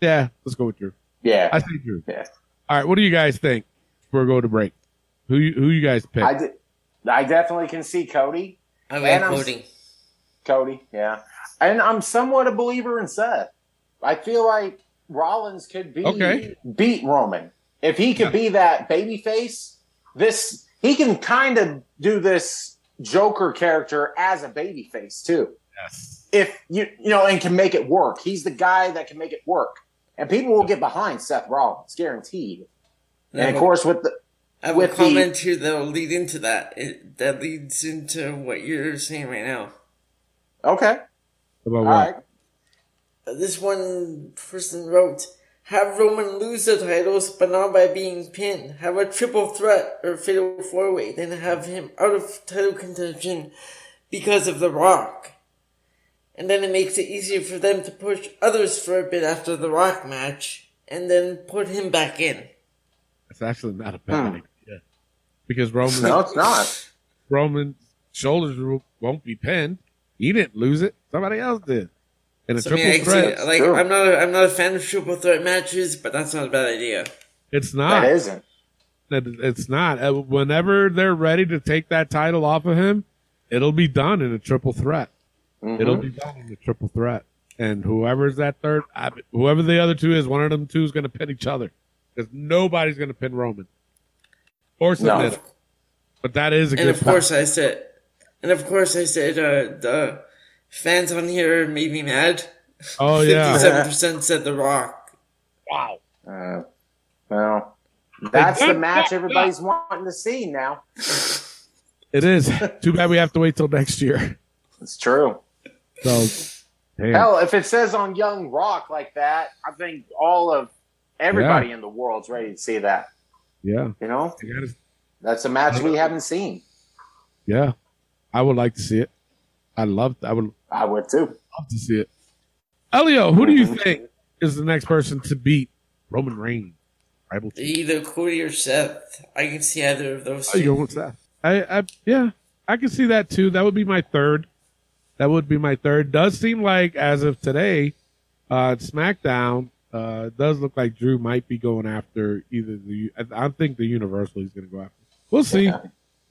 yeah let's go with drew Yeah. i say drew Yeah. all right what do you guys think before we go to break who you, who you guys pick I, de- I definitely can see Cody. I And like I'm- Cody. Cody, yeah. And I'm somewhat a believer in Seth. I feel like Rollins could be Okay. beat Roman. If he could be that baby face, this he can kind of do this Joker character as a baby face too. yes if you you know and can make it work. He's the guy that can make it work, and people will get behind Seth Rollins, guaranteed. And of course, with the I have with a the- comment here that'll lead into that. It, that leads into what you're saying right now. okay, About all what? right, uh, This one person wrote, have Roman lose the titles, but not by being pinned. Have a triple threat or fatal four way, then have him out of title contention because of The Rock. And then it makes it easier for them to push others for a bit after the Rock match, and then put him back in. It's actually not a bad Hmm. idea because Roman no, it's not. Roman's shoulders won't be pinned. He didn't lose it; somebody else did. In a So, I mean, triple I see- like True. I'm not, a, I'm not a fan of triple threat matches, but that's not a bad idea. it's not. That isn't. It- It's not. Uh, Whenever they're ready to take that title off of him, it'll be done in a triple threat. Mhm. It'll be done in a triple threat, and whoever's that third, I, whoever the other two is, one of them two is going to pin each other because nobody's going to pin Roman or submit. him. But that is a And good. And of course, I said, and of course, I said, uh, the fans on here made me mad Oh (laughs) yeah. Fifty-seven percent said The Rock. Wow. Uh, well, that's the match everybody's wanting to see now. It is. Too bad we have to wait till next year. It's true. So, damn. Hell, if it says on Young Rock like that, I think all of everybody in the world's ready to see that. yeah. You know, I gotta- that's a match we haven't seen. Yeah. I would like to see it. I love. I would I would too. love to see it. Elio, who do you think is the next person to beat Roman Reigns? Tribal Chief. Either Cody or Seth. I can see either of those. Oh, you two. go with that? I, I, yeah, I can see that too. That would be my third. That would be my third. Does seem like as of today, uh, SmackDown, uh, it does look like Drew might be going after either the. I, I think the Universal he's going to go after. We'll see. Yeah.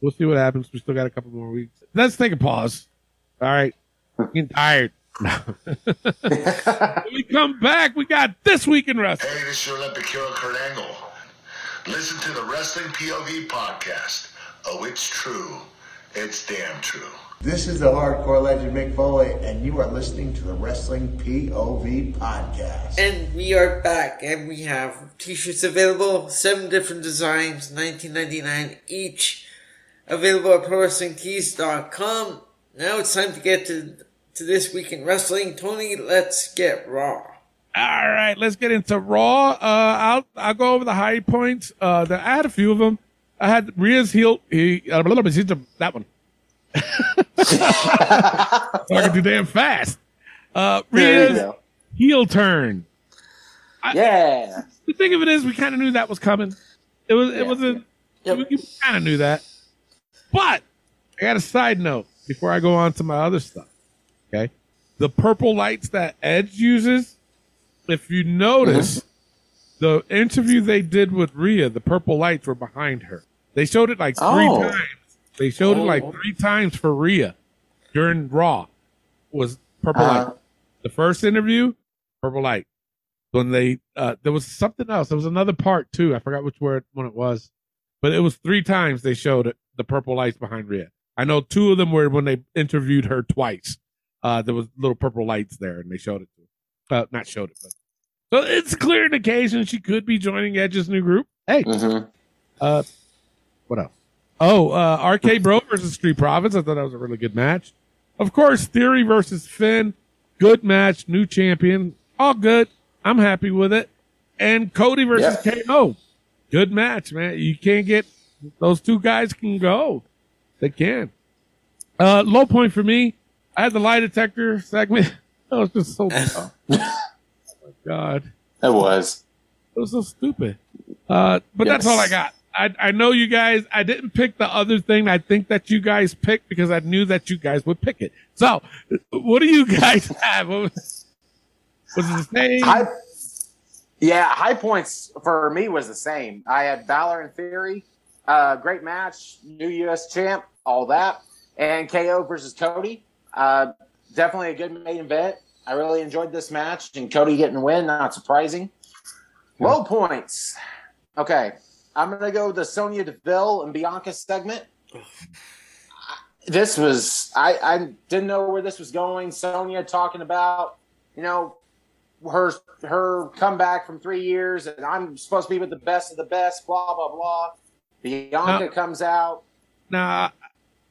We'll see what happens. We still got a couple more weeks. Let's take a pause. All right, getting tired. (laughs) when we come back, we got this week in wrestling. Hey, this is your Olympic hero, Kurt Angle. Listen to the Wrestling POV podcast. Oh, it's true. It's damn true. This is the hardcore legend Mick Foley, and you are listening to the Wrestling POV podcast. And we are back, and we have t-shirts available, seven different designs, nineteen ninety nine each, available at ProWrestlingTees.com. Now it's time to get to to this week in wrestling. Tony, let's get raw. All right, let's get into Raw. Uh, I'll I'll go over the high points. Uh, the, I had a few of them. I had Rhea's heel. He uh, blah, blah, blah, he's the- that one. (laughs) Talking too damn fast. Uh, Rhea's heel turn. Yeah. The thing of it is, we kind of knew that was coming. It was it Yeah. was a Yep. we kind of knew that. But I got a side note before I go on to my other stuff. Okay, the purple lights that Edge uses. If you notice, the interview they did with Rhea, the purple lights were behind her. They showed it like three Oh. times. They showed it like Oh. three times for Rhea during Raw. Was purple Uh-huh. light. The first interview, purple light. When they uh there was something else. There was another part too. I forgot which word one it was. But it was three times they showed it, the purple lights behind Rhea. I know two of them were when they interviewed her twice. Uh there was little purple lights there and they showed it to her. Uh, not showed it, but so it's a clear indication she could be joining Edge's new group. Hey, hmm uh, what else? Oh, uh, RK (laughs) Bro versus Street Profits. I thought that was a really good match. Of course, Theory versus Finn. Good match. New champion. All good. I'm happy with it. And Cody versus KO. Good match, man. You can't get those two guys can go. They can. Uh, low point for me. I had the lie detector segment. (laughs) That was just so. (laughs) oh my God. It was. It was so stupid. Uh, but that's all I got. I, I know you guys, I didn't pick the other thing I think that you guys picked because I knew that you guys would pick it. So, what do you guys (laughs) have? What was, was it the same? High, yeah, high points for me was the same. I had Balor and Theory, uh, great match, new U.S. champ, all that, and KO versus Cody. Uh, definitely a good main event. I really enjoyed this match, and Cody getting the win, not surprising. Low points. Okay, I'm gonna go the Sonya Deville and Bianca segment. (sighs) This was I, I didn't know where this was going. Sonya talking about you know her her comeback from three years, and I'm supposed to be with the best of the best. Blah blah blah. Bianca No. comes out. Now,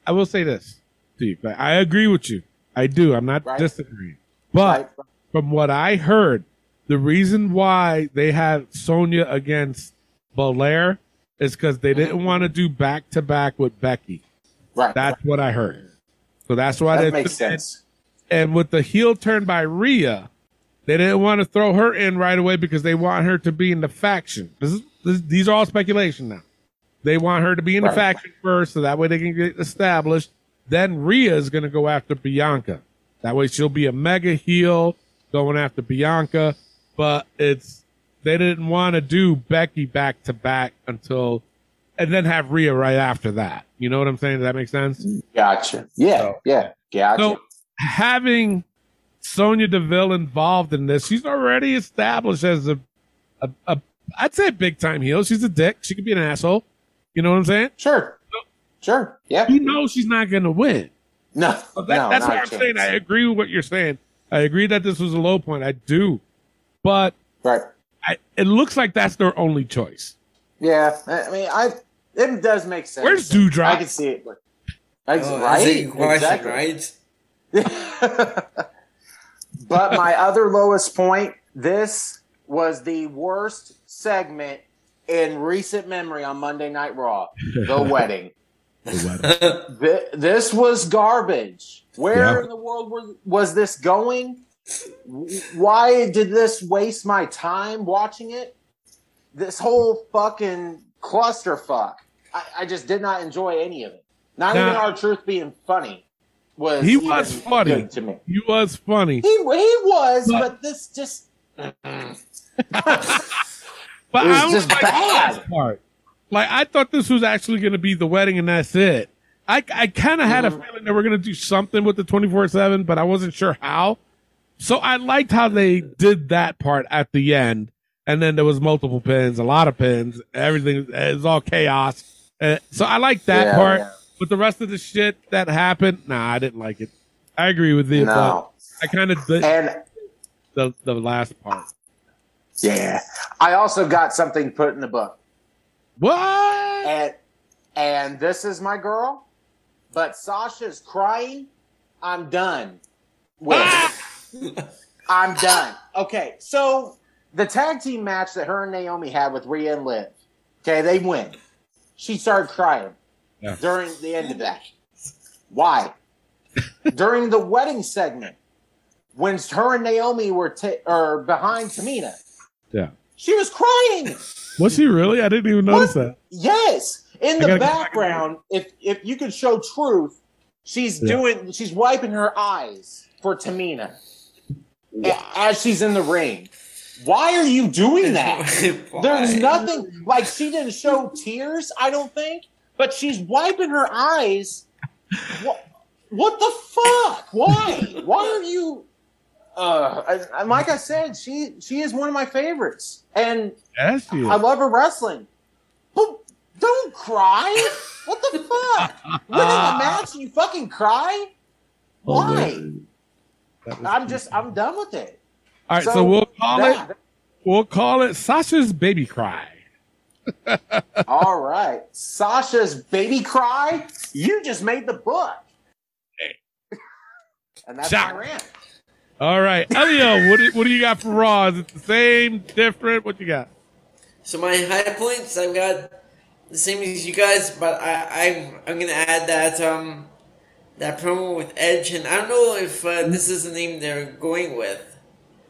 I will say this, Steve. I agree with you. I do. I'm not Right. disagreeing. But Right? from what I heard, the reason why they had Sonya against Belair is because they mm-hmm. didn't want to do back to back with Becky. Right. That's what I heard. So that's why that they makes sense. And with the heel turn by Rhea, they didn't want to throw her in right away because they want her to be in the faction. This is this, these are all speculation now. They want her to be in the Right. faction first, so that way they can get established. Then Rhea is going to go after Bianca. That way she'll be a mega heel going after Bianca. But it's they didn't want to do Becky back to back until, and then have Rhea right after that. You know what I'm saying? Does that make sense? Gotcha. Yeah. So- yeah. Gotcha. So having Sonya Deville involved in this, she's already established as a, a, a I'd say a big time heel. She's a dick. She could be an asshole. You know what I'm saying? sure. Sure. Yeah. You know she's not going to win. No. So that, no. that's what I'm saying. I agree with what you're saying. I agree that this was a low point. I do, but Right. I, it looks like that's their only choice. Yeah. I I mean, I it does make sense. Where's Dewdrop? I can see it. Like, Oh, right. That's a good question, Exactly. right? (laughs) but my other lowest point, this was the worst segment in recent memory on Monday Night Raw. The (laughs) wedding. (laughs) Th- This was garbage. Where Yeah. in the world was, was this going? Why did this waste my time watching it? This whole fucking clusterfuck. I, I just did not enjoy any of it. Not Now- even R. Truth being funny was He was funny. good to me. He was funny, He, he was, But- but, this just (laughs) but It was I don't just like bad. last part. Like I thought this was actually going to be the wedding, and that's it. I I kind of had Mm-hmm. a feeling they were going to do something with the twenty four seven, but I wasn't sure how. So I liked how they did that part at the end, and then there was multiple pins, a lot of pins, everything. is all chaos. Uh, so I liked that Yeah, part, yeah. but the rest of the shit that happened, nah, I didn't like it. I agree with you, no. I kind of did And the the last part. Yeah, I also got something put in the book. What? and and this is my girl, but Sasha's crying. I'm done. With ah! I'm done. Okay, so the tag team match that her and Naomi had with Rhea and Liv. Okay, they win. She started crying during the end of that. Why? during the wedding segment, when her and Naomi were ta- or behind Tamina, Yeah. she was crying. Was she really? I didn't even notice What? that. Yes, in I the gotta go background, if if you could show truth, she's Yeah. doing, she's wiping her eyes for Tamina a- as she's in the ring. Why are you doing that? (laughs) There's nothing like she didn't show tears, I don't think, but she's wiping her eyes. What? What the fuck? Why? Why are you? Uh, I- I- like I said, she she is one of my favorites, and Yes, I love her wrestling. But don't cry. What the fuck? Winning a match and you fucking cry? Why? I'm just I'm done with it. All right, so, so we'll call that- it. We'll call it Sasha's baby cry. (laughs) All right. Sasha's baby cry. You just made the book. And that's Shock. my rant. All right, Elio, what do, what do you got for Raw? Is it the same, different? What you got? So my high points, I've got the same as you guys, but I, I'm I'm gonna add that um that promo with Edge, and I don't know if uh, this is the name they're going with,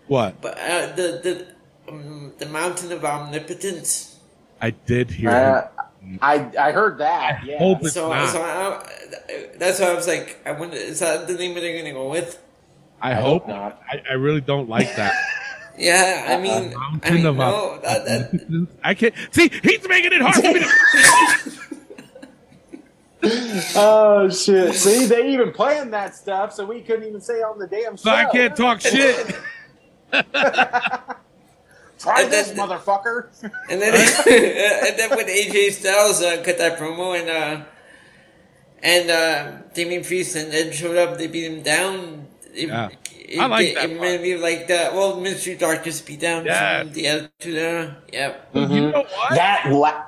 What? but uh, the the um, the Mountain of Omnipotence. I did hear. Uh, I I heard that. Yeah. hope it's So, not. so I, that's why I was like, I wonder, is that the name they're gonna go with? I, I hope hope not. not. I, I really don't like that. (laughs) Yeah, I mean, I Mountain mean, no, that, that, I can't see. He's making it hard for me. To, (laughs) (laughs) Oh shit! See, they even planned that stuff, so we couldn't even say on the damn show. so I can't talk shit. Try And this, then- motherfucker. And then, and then when AJ Styles uh, cut that promo and uh, and uh, Damian Priest and Edge showed up, they beat him down. It, Yeah. it, I like it, that It made me like that. Well, Ministry of Darkness beat down Yeah. from the attitude era. Yep. You mm-hmm. know what? That la-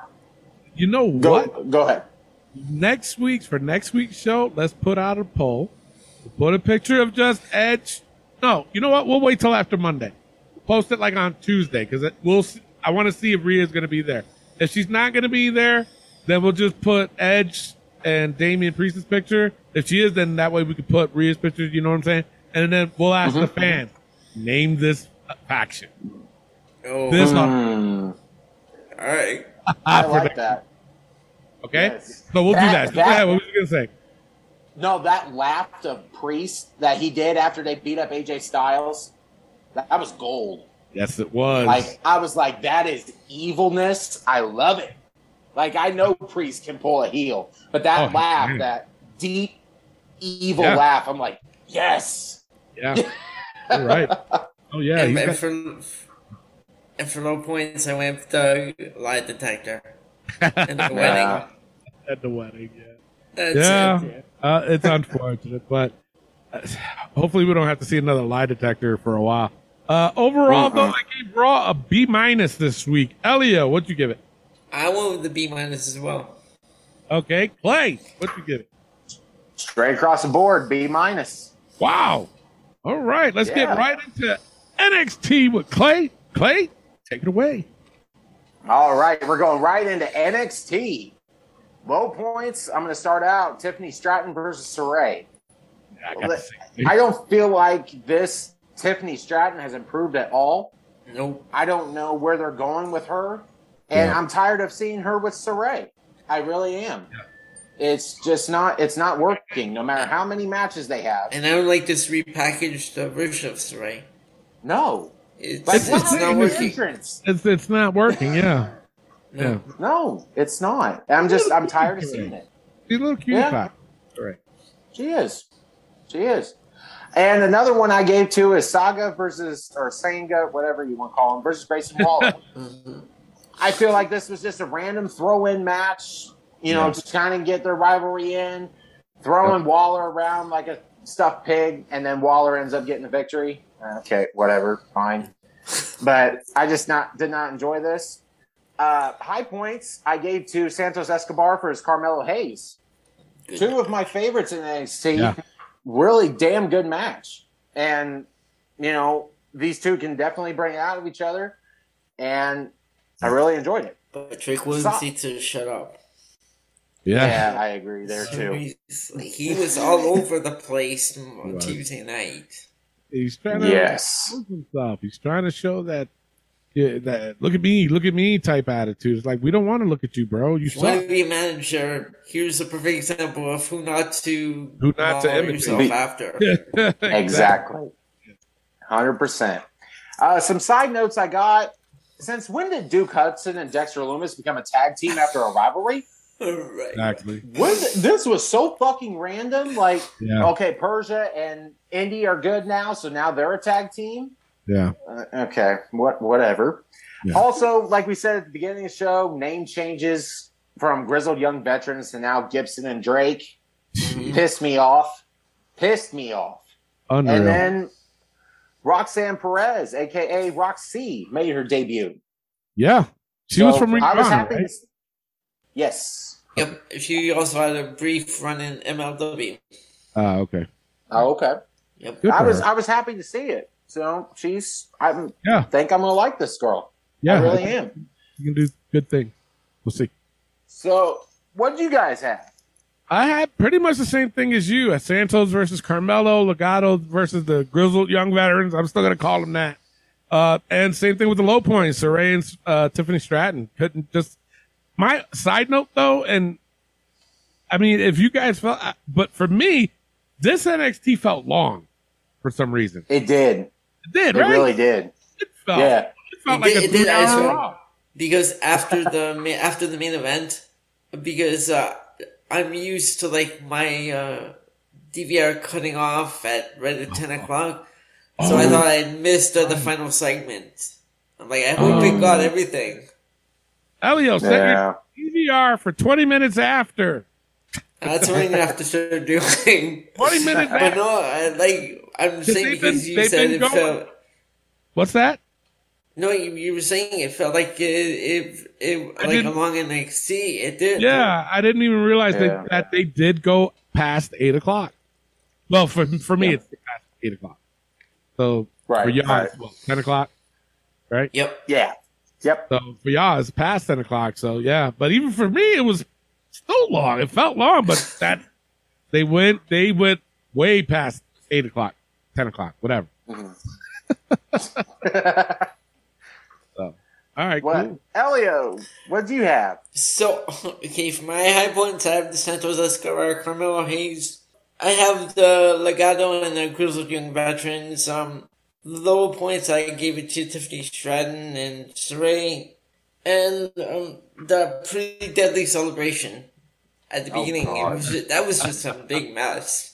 You know go what? go ahead. Next week's for next week's show, let's put out a poll. We'll put a picture of just Edge. No, you know what? We'll wait till after Monday. Post it like on Tuesday because we'll. See, I want to see if Rhea's going to be there. If she's not going to be there, then we'll just put Edge and Damian Priest's picture. If she is, then that way we could put Rhea's picture. You know what I'm saying? And then we'll ask the fans, name this faction. Oh, This Mm, all right. (laughs) I like that. Okay, Yes. so we'll do That- that. Go ahead. What was you gonna say? No, that lap of Priest that he did after they beat up AJ Styles, that, that was gold. Yes, it was. Like I was like, that is evilness. I love it. Like I know Priest can pull a heel, but that Oh, laugh, man. that deep evil Yeah. laugh, I'm like, yes. yeah, (laughs) you're right. Oh yeah, and, and got- for and for low points, I went with the lie detector and the (laughs) wedding. at the wedding. Yeah, That's yeah. it. Uh, it's unfortunate, but hopefully we don't have to see another lie detector for a while. Uh, overall, though, I gave Raw a B minus this week. Elio, what'd you give it? I went with the B minus as well. Okay, Clay, what'd you give it? Straight across the board, B minus. Wow. All right, let's get right into NXT with Clay. Clay, take it away. All right, we're going right into NXT. Low points. I'm going to start out Tiffany Stratton versus Sarray. I got the same thing. I don't feel like this Tiffany Stratton has improved at all. Nope. I don't know where they're going with her, and Yeah. I'm tired of seeing her with Sarray. I really am. It's just not. It's not working. No matter how many matches they have. And I don't like this repackaged uh, version of Sarray. No, It's, like it's, what's not working. entrance? It's, it's not working, yeah. (laughs) Yeah. No, it's not. I'm just. I'm tired of seeing it. She's a little cutie Yeah. pie. All right. She is. She is. And another one I gave to is Saga versus or Sanga, whatever you want to call him, versus Grayson Waller. (laughs) I feel like this was just a random throw-in match, you know, Yeah. to kind of get their rivalry in, throwing Waller around like a stuffed pig, and then Waller ends up getting the victory. Okay, whatever, fine. But I just not did not enjoy this. Uh, high points I gave to Santos Escobar for his Carmelo Hayes. Two of my favorites in NXT. Yeah. Really damn good match. And, you know, these two can definitely bring it out of each other. And I really enjoyed it. But Drake Williams needs to shut up. Yeah. Yeah, I agree there too. He's- He was all over the place on (laughs) was. Tuesday night. He's trying to Yes. prove himself. He's trying to show that, yeah, that look at me, look at me type attitude. It's like we don't want to look at you, bro. You If you want suck. to be a manager, here's a perfect example of who not to Who not to imitate. yourself after. (laughs) Exactly. 100%. Uh, some side notes I got. Since when did Duke Hudson and Dexter Lumis become a tag team after a rivalry? (laughs) right. Exactly. When this was so fucking random. Like, Yeah. okay, Persia and Indi are good now, so now they're a tag team. Yeah. Uh, okay, what whatever. Yeah. Also, like we said at the beginning of the show, name changes from grizzled young veterans to now Gibson and Drake. Pissed me off. Pissed me off. Unreal. And then Roxanne Perez, aka Roxy, made her debut. yeah. She was from Ring I of was Honor, happy. right? yes. Yep. She also had a brief run in MLW. Ah, okay. Oh, okay. Yep. I was her. I was happy to see it. So she's I Yeah. think I'm gonna like this girl. Yeah. I really am. You can do good things. We'll see. So what do you guys have? I had pretty much the same thing as you. At Santos versus Carmelo, Legado versus the grizzled young veterans. I'm still gonna call them that. Uh, and same thing with the low points, Sarray and uh, Tiffany Stratton. Couldn't just. My side note though, and I mean, if you guys felt, but for me, this NXT felt long for some reason. It did. It did, It right? really did. It felt, Yeah. it felt It like did- a it did, I three-hour swear. Because after the after the main event, because uh, I'm used to like my uh, DVR cutting off at right at ten o'clock, so Oh. I thought I missed uh, the final segment. I'm like, I hope it got Oh. everything. Elio, set Yeah. your DVR for 20 minutes after. That's what I'm gonna have to start doing. (laughs) 20 minutes But after. no, I, like I'm saying they've been- because you said it going. felt. What's that? No, you, you were saying it felt like it, it, it I like didn't- along NXT. It did. Yeah, I didn't even realize Yeah. that, that they did go past 8 o'clock. Well, for for me, Yeah. it's past 8 o'clock. So Right, for y'all, right. it's what, 10 o'clock? Right? Yep. Yeah. Yep. So for y'all, it's past 10 o'clock. So yeah, but even for me, it was still long. It felt long, but (laughs) that they went, they went way past 8 o'clock, 10 o'clock, whatever. Mm-hmm. So, (laughs) (laughs) all right, what? cool. Elio, what do you have? So, (laughs) okay, for my high points, I have the Santos Escobar, Carmelo Hayes. I have the Legado and the Grizzled Young Veterans. Um, low points, I gave it to Tiffany Stratton and Sarray. And um, the pretty deadly celebration at the Oh, beginning. It was that was just a big mess.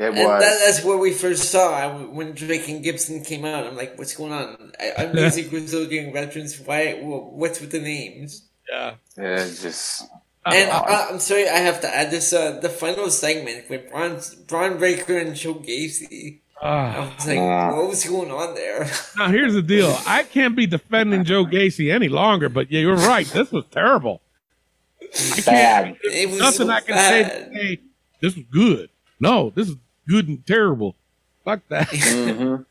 It And was. that, that's where we first saw I, when Drake and Gibson came out. I'm like, what's going on? I, I'm using Grizzled Young Veterans. Why? What's with the names? Yeah. It just And uh, I'm sorry, I have to add this. Uh, the final segment with Bron, Bron Breakker and Joe Gacy. Ah. I was like, what was going on there? (laughs) Now here's the deal. I can't be defending Joe Gacy any longer, but yeah, you're right. This was terrible. Bad. It was Nothing so I can bad. To say this was good. No, this is good and terrible. Fuck that. (laughs)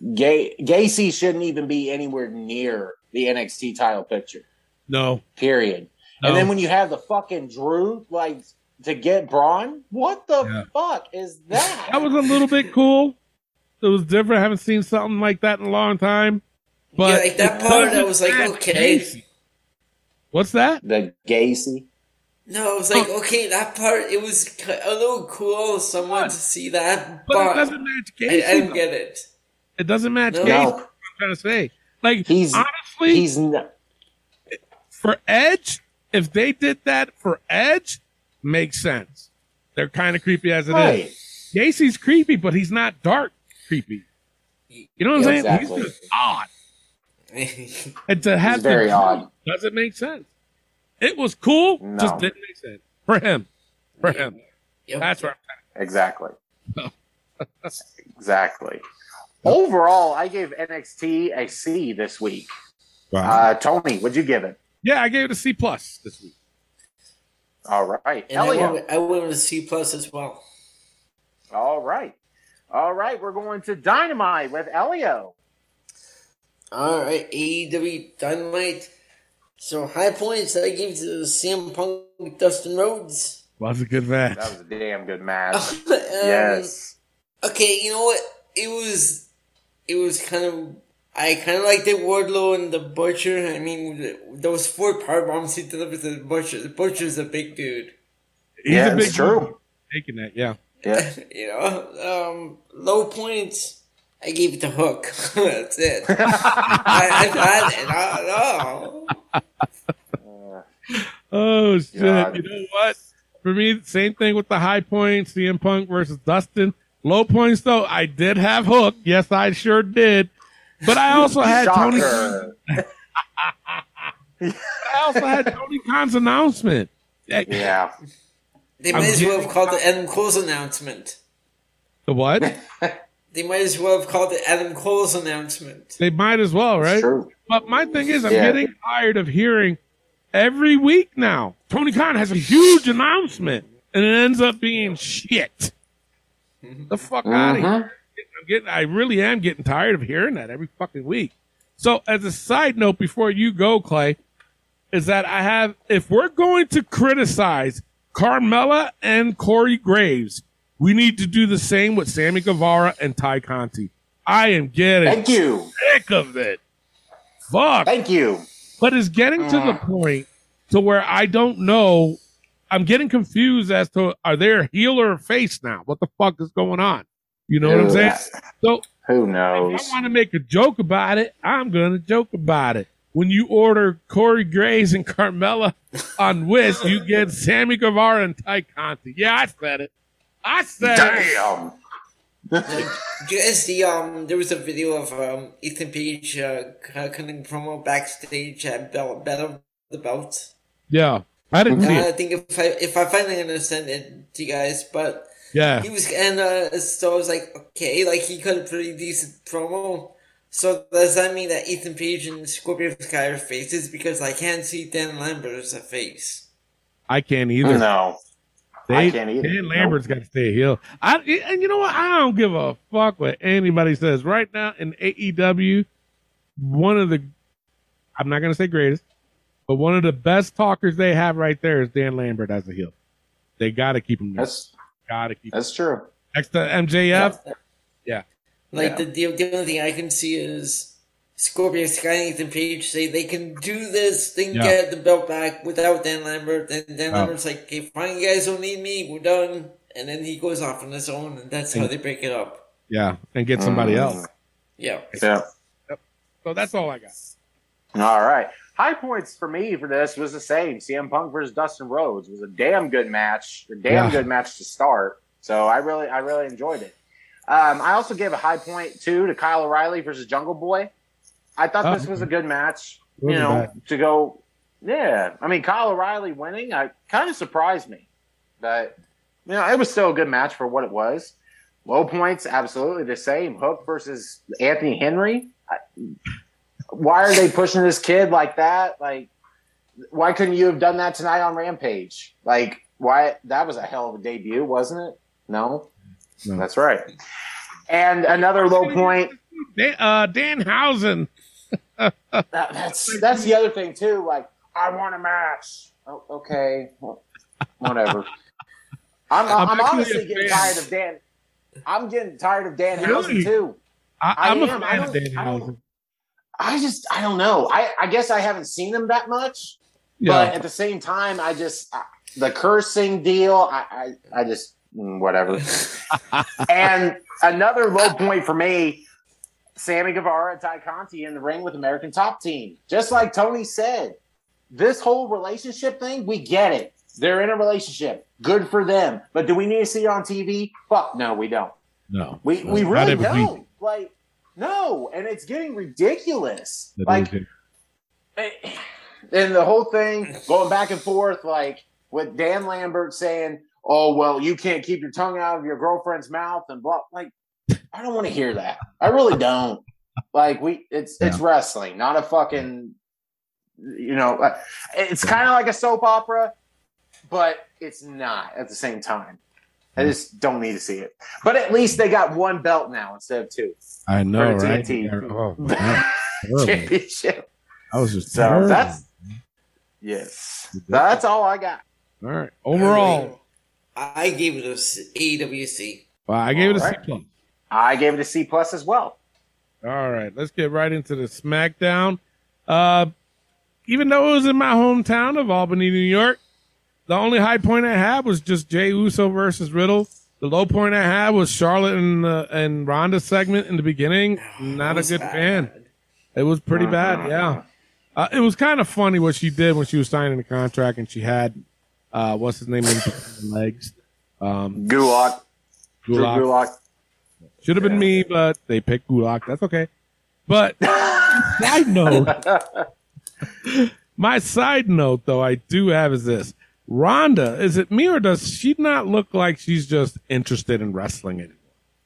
Mm-hmm. Gay, Gacy shouldn't even be anywhere near the NXT title picture. No, Period. No. And then when you have the fucking Drew like to get Bron, what the Yeah. fuck is that? that was a little bit cool. It was different. I haven't seen something like that in a long time. But Yeah, like that part, I was like, okay. Gacy. What's that? the Gacy. No, I was like, okay, that part, it was a little cool, someone to see that, But it doesn't match I, Gacy. I didn't get it. It doesn't match No. Gacy. No. That's what I'm trying to say. Like He's- honestly, He's not. for Edge, if they did that for Edge, makes sense. They're kind of creepy as it is. Right. Gacy's creepy, but he's not dark creepy. You know what I'm saying? Exactly. He's just odd. (laughs) And to have He's very the odd. doesn't make sense. It was cool, No. just didn't make sense for him. For him, Yep. that's right. Exactly. (laughs) exactly. Overall, I gave NXT a C this week. Uh, Tony, what'd you give it? Yeah, I gave it a C plus this week. All right. And I went, I went with a C plus as well. All right. All right. We're going to Dynamite with Elio. All right, AEW Dynamite. So high points I give to CM Punk, Dustin Rhodes. Was a good match. That was a damn good match. (laughs) Um, yes. Okay, you know what? It was, it was kind of. I kind of liked it, Wardlow and the Butcher. I mean, those four power bombs he delivered to the Butcher. The Butcher's a big dude. He's Yeah, a big it's true. dude. Taking that, yeah. Yeah. (laughs) You know, um, low points. I gave it the Hook. (laughs) That's it. I, I, I, I, no. (laughs) Oh shit! God. You know what? For me, same thing with the high points. CM Punk versus Dustin. Low points though, I did have Hook. Yes, I sure did. But I also (laughs) had Tony. I also had Tony Khan's announcement. Yeah. They I'm as well have called it Adam Cole's announcement. The what? They might as well have called it Adam Cole's announcement. They might as well, right? It's true. But my thing is, I'm Yeah. getting tired of hearing every week now. Tony Khan has a huge announcement, and it ends up being shit. The fuck out of mm-hmm. here! I'm getting, I really am getting tired of hearing that every fucking week. So, as a side note, before you go, Clay, is that I have, if we're going to criticize Carmella and Corey Graves, we need to do the same with Sammy Guevara and Tay Conti. I am getting Thank you. sick of it. Fuck. Thank you. But it's getting to the mm. point to where I don't know. I'm getting confused as to are they a heel or a face now? What the fuck is going on? You know what I'm saying? So Who if knows? I want to make a joke about it, I'm gonna joke about it. When you order Corey Graves and Carmella on Wish, you get Sammy Guevara and Tay Conti. Yeah, I said it. I said. Damn. Do you guys see, um, there was a video of um, Ethan Page uh, cutting promo backstage at Bell, Battle of the Belt. Yeah, I didn't see And I think if I if I finally gonna it to you guys, but Yeah, he was and uh, so I was like, okay, like he cut a pretty decent promo. So does that mean that Ethan Page and Scorpio Sky are faces? Because I can't see Dan Lambert as a face. I can't either. No. They, I can't either. Dan Lambert's got to stay a heel. I and you know what? I don't give a fuck what anybody says. Right now in AEW, one of the I'm not gonna say greatest, but one of the best talkers they have right there is Dan Lambert as a heel. They got to keep him there. That's Got to keep him that's true. next to MJF. Yeah, Like Yeah. the, the the only thing I can see is Scorpio Sky and Ethan Page say they can do this, they can Yeah. get the belt back without Dan Lambert. And Dan Oh. Lambert's like, okay, fine, you guys don't need me, we're done. And then he goes off on his own, and that's how they break it up. yeah, and get somebody Mm. else. Yeah. Yeah. So that's all I got. All right. High points for me for this was the same. CM Punk versus Dustin Rhodes was a damn good match. A damn Yeah. good match to start. So I really, I really enjoyed it. Um, I also gave a high point too to Kyle O'Reilly versus Jungle Boy. I thought this Oh. was a good match. You know, bad. to go Yeah, I mean Kyle O'Reilly winning, I kind of surprised me, but you know it was still a good match for what it was. Low points, absolutely the same. Hook versus Anthony Henry. I, why are they pushing this kid like that? Like, why couldn't you have done that tonight on Rampage? Like, why? That was a hell of a debut, wasn't it? No, No. that's right. And another low point. Dan, uh, Danhausen. That, that's that's the other thing too. Like, I want a match. Oh, okay, well, whatever. (laughs) I'm, I'm I'm, honestly getting fan. tired of Dan. I'm getting tired of Dan Really? Housen too. I, I'm a am. I fan of don't- I. I just I don't know. I I guess I haven't seen him that much, Yeah. but at the same time, I just I, the cursing deal. I I, I just mm, whatever. (laughs) and another low point for me. Sammy Guevara and Tay Conti in the ring with American Top Team. Just like Tony said, this whole relationship thing, we get it. They're in a relationship. Good for them. But do we need to see it on TV? Fuck no, we don't. no. We we really don't. week. Like no, and it's getting ridiculous. That like eh, and the whole thing going back and forth, like with Dan Lambert saying, "Oh well, you can't keep your tongue out of your girlfriend's mouth," and blah. Like, I don't want to hear that. I really don't. Like we, it's it's wrestling, not a fucking. You know, it's kind of like a soap opera, but it's not at the same time. I hmm. just don't need to see it. But at least they got one belt now instead of two. I know, right? TNT. Oh, oh (laughs) Championship. I was just So terrible. that's yes. That's all I got. all right. Overall, I gave it a AWC. well, I gave it a C All right. plus. I gave it a C plus as well. All right, let's get right into the SmackDown. Uh, even though it was in my hometown of Albany, New York, the only high point I had was just Jey Uso versus Riddle. The low point I had was Charlotte and uh, and Ronda segment in the beginning. (sighs) Not a good bad. fan. It was pretty bad. Yeah, uh, it was kind of funny what she did when she was signing the contract and she had uh, what's his name in (laughs) legs. Um, Gulak. Gulak. Gulak. Should have been me, but they picked Gulak. That's okay. But (laughs) side note, my side note though, I do have is this: Ronda, is it me or does she not look like she's just interested in wrestling anymore?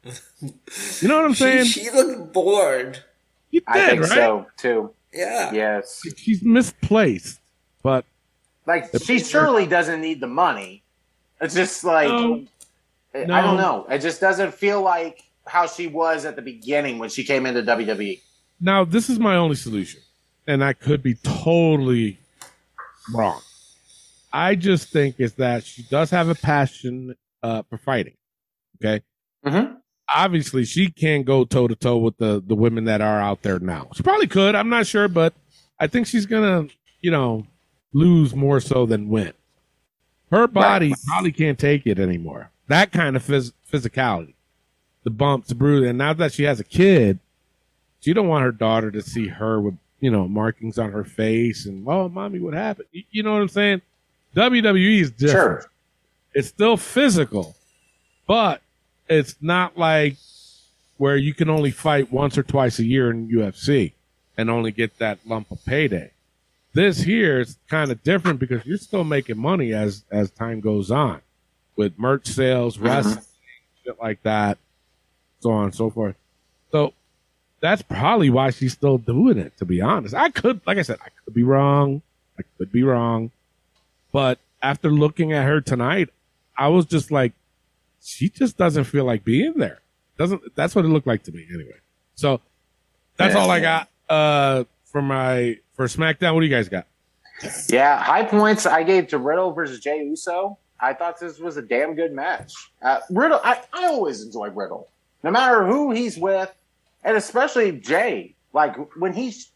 (laughs) You know what I'm She, saying? she looked bored. you I did, think right? so too. Yeah. Yes. She's misplaced, but Like she surely doesn't need the money. It's just like No. I don't know. It just doesn't feel like how she was at the beginning when she came into. WWE. now this is my only solution, and I could be totally wrong. I just think is that she does have a passion uh, for fighting. Okay. Mm-hmm. obviously she can't go toe to toe with the the women that are out there now. She probably could. I'm not sure, but I think she's gonna, you know, lose more so than win. Her body probably can't take it anymore. That kind of phys- physicality, the bumps, the bruise, and now that she has a kid, she don't want her daughter to see her with you know markings on her face and oh, mommy, what happened? You, you know what I'm saying? WWE is different Sure. it's still physical, but it's not like where you can only fight once or twice a year in UFC and only get that lump of payday. This here is kind of different because you're still making money as as time goes on with merch sales, mm-hmm. wrestling, shit like that, so on and so forth. So that's probably why she's still doing it. To be honest, I could, like I said, I could be wrong. I could be wrong, but after looking at her tonight, I was just like, she just doesn't feel like being there. Doesn't that's what it looked like to me anyway. So that's all I got uh for my for SmackDown. What do you guys got? Yeah, high points I gave to Riddle versus Jey Uso. I thought this was a damn good match. Uh, Riddle, I, I always enjoy Riddle, no matter who he's with, and especially Jay. Like when he's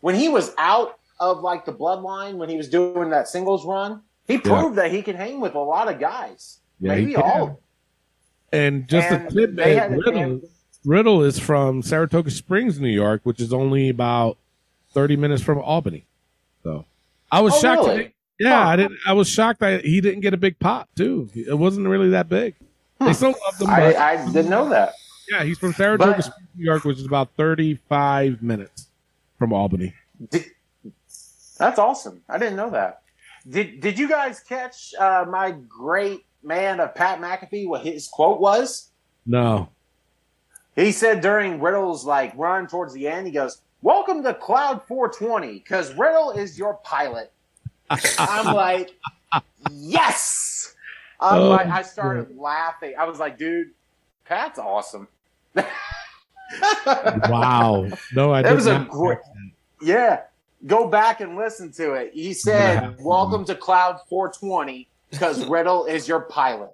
when he was out of like the bloodline when he was doing that singles run, he proved that he can hang with a lot of guys. Yeah, Maybe all. And just And a tidbit, Riddle, Riddle is from Saratoga Springs, New York, which is only about thirty minutes from Albany. So I was Oh, shocked. really? that- yeah, Huh. I didn't. I was shocked that he didn't get a big pop too. It wasn't really that big. They still loved him, Hmm. I, I didn't know that. Yeah, he's from Saratoga But- Springs, New York, which is about thirty-five minutes from Albany. Did, That's awesome. I didn't know that. Did Did you guys catch uh, my great man of Pat McAfee? What his quote was? No. He said during Riddle's like run towards the end, he goes, "Welcome to Cloud 420, because Riddle is your pilot." I'm (laughs) like, yes. I'm Oh, like, I started laughing. I was like, dude, Pat's awesome. Wow. No, I did was a great- Yeah, go back and listen to it. He said, "Welcome to Cloud 420, because Riddle is your pilot."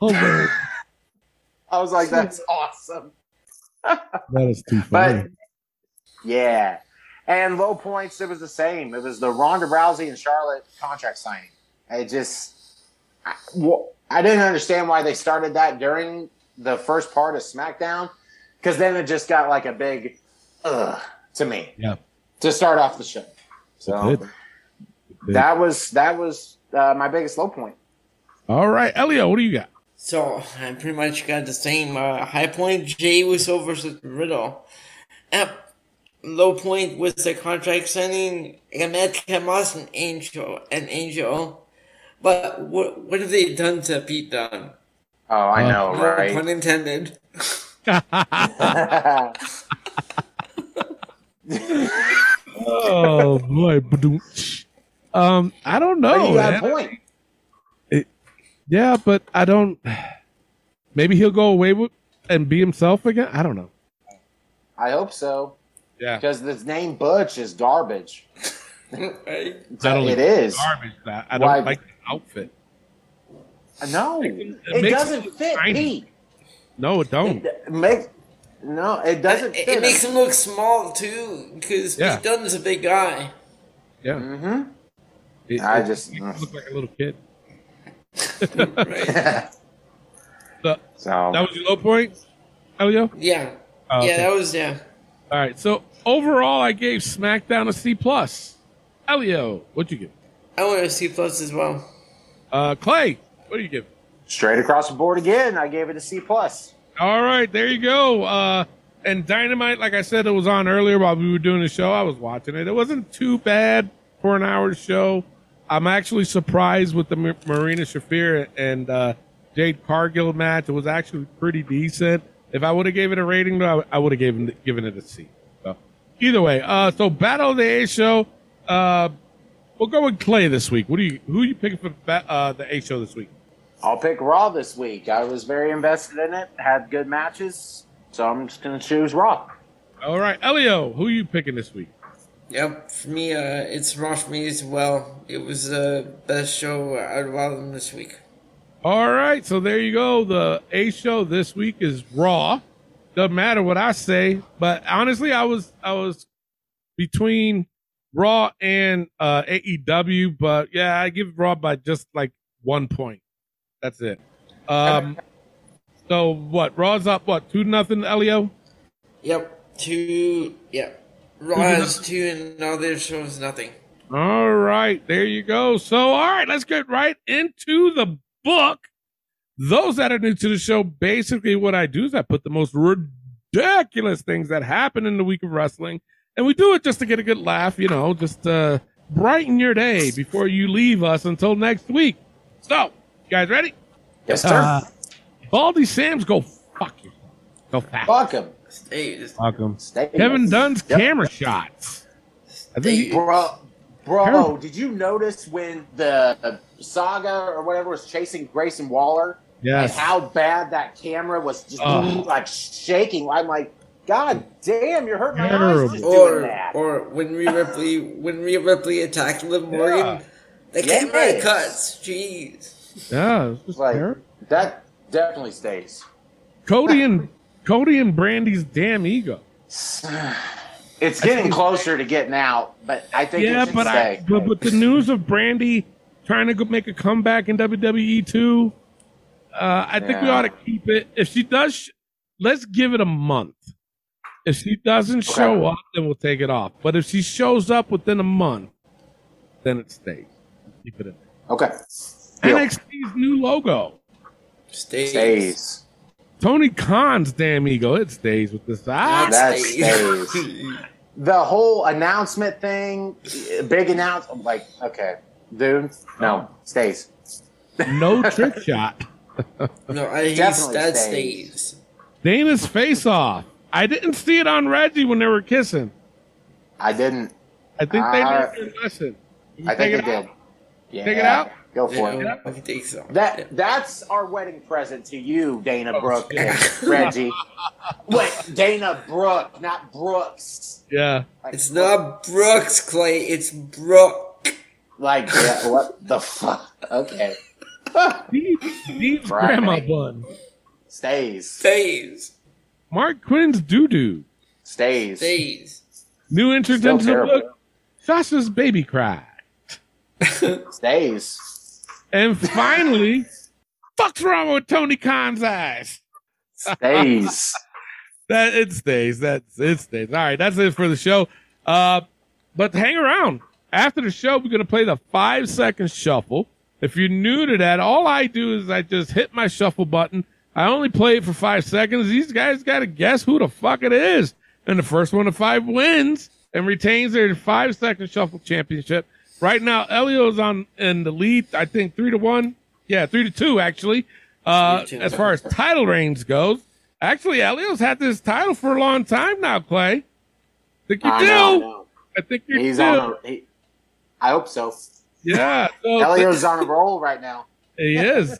Oh, Hilarious. I was like, "That's (laughs) awesome." That is too But funny. yeah, and low points. It was the same. It was the Ronda Rousey and Charlotte contract signing. It just, I, well, I didn't understand why they started that during the first part of SmackDown, because then it just got like a big, ugh, to me yeah. to start off the show. So It did. did. that was that was uh, my biggest low point. All right, Elio, what do you got? So I pretty much got the same uh, high point. Jey Uso versus Riddle. At low point was the contract signing. Ahmed Kamas and Angel and Angel. But what what have they done to Pete Dunne? Oh, I Uh, know, No right? pun intended. oh boy. Ba-doom. Um, I don't but know. you got a man. point. Yeah, but I don't. Maybe he'll go away with and be himself again. I don't know. I hope so Yeah, because this name Butch is garbage. (laughs) right? It is. garbage. That I don't Why- like the outfit. No, It it doesn't fit tiny. Pete. No, it don't. It make no, it doesn't It, fit. it makes him look small too, because Yeah. Pete Dunne's a big guy. Yeah, Mm-hmm. it, I it just- makes him look like a little kid. (laughs) Right? (laughs) So so that was your low point, Elio. yeah. Oh, okay. Yeah, that was yeah. All right. So overall, I gave SmackDown a C plus. Elio, what'd you give? I want a C plus as well. Uh, Clay, what do you give? straight across the board again. I gave it a C plus. All right, there you go. Uh, and Dynamite, like I said, it was on earlier while we were doing the show. I was watching it. It wasn't too bad for an hour show. I'm actually surprised with the M- Marina Shafir and uh, Jade Cargill match. It was actually pretty decent. If I would have gave it a rating, though, I, I would have given given it a C. So either way, uh, so Battle of the A show. Uh, we'll go with Clay this week. What do you? Who are you picking for ba- uh, the A show this week? I'll pick Raw this week. I was very invested in it. Had good matches, so I'm just gonna choose Raw. All right, Elio, who are you picking this week? Yep, for me, uh, it's Raw for me as well. It was the best show out of all of them this week. All right, so there you go. The A show this week is Raw. Doesn't matter what I say, but honestly, I was I was between Raw and uh, AEW, but yeah, I give Raw by just like one point. That's it. Um, so what? Raw's up what two nothing, Elio? Yep, two. Yep, Raw Who did has that? two, and all their shows nothing. All right, there you go. So, all right, let's get right into the book. Those that are new to the show, basically what I do is I put the most ridiculous things that happen in the week of wrestling, and we do it just to get a good laugh, you know, just uh, brighten your day before you leave us until next week. So, you guys ready? Yes, sir. Uh, Baldy Sam's go fuck yourself. Go fast. Fuck him. Stays. Fuck 'em. Stay Kevin Dunn's Yep. camera shots. I think he- Bro, bro, Terrible. did you notice when the uh, saga or whatever was chasing Grayson Waller Yes. and how bad that camera was just Ugh. like shaking? I'm like, God damn, you're hurting my eyes Terrible. just doing Or that. or when Rhea Ripley when Rhea Ripley attacked Liv Morgan, Yeah. the Yes. camera cuts. Jeez. Yeah, like terrible. that definitely stays. Cody and Cody and Brandi's damn ego. (sighs) It's getting closer to getting out, but I think Yeah, it but stay. I but, but the news of Brandi trying to make a comeback in WWE too. Uh, I think we ought to keep it. If she does, let's give it a month. If she doesn't show up, then we'll take it off. But if she shows up within a month, then it stays. Keep it in. okay, Deal. NXT's new logo. Stays. stays. Tony Khan's damn ego. It stays with this. Ah, That stays. (laughs) the whole announcement thing, big announce. I'm like, okay, dude, no, stays. No (laughs) trick shot. No, I he's, Definitely that stays. stays. Dana's face off. I didn't see it on Reggie when they were kissing. I didn't. I think they Uh, learned their lesson. You I think take it did. Yeah, Take it out? Go for it. I think so. That that's our wedding present to you, Dana Oh, Brooke shit. and Reggie. (laughs) Wait, Dana Brooke, not Brooks. Yeah. Like, It's not Brooks, Clay. It's Brooke. like yeah, what the fuck? Okay, Steve, Steve's Right. grandma bun. stays, Stays. Mark Quinn's doo doo. stays, Stays. New entrant Still into the book. Sasha's baby cry. (laughs) (laughs) stays, And finally, (laughs) fuck's wrong with Tony Khan's eyes? stays. (laughs) That it stays. That's it stays. All right, that's it for the show. Uh, but hang around after the show. We're gonna play the five second shuffle. If you're new to that, all I do is I just hit my shuffle button. I only play it for five seconds. These guys got to guess who the fuck it is, and the first one to five wins and retains their five second shuffle championship. Right now, Elio's on in the lead. I think three to one. Yeah, three to two actually. Uh, two. as far as title reigns goes, actually, Elio's had this title for a long time now. Clay, think you I do? know, I know. I think you He's do. on. A, he, I hope so. yeah, so (laughs) Elio's on a roll right now. he is.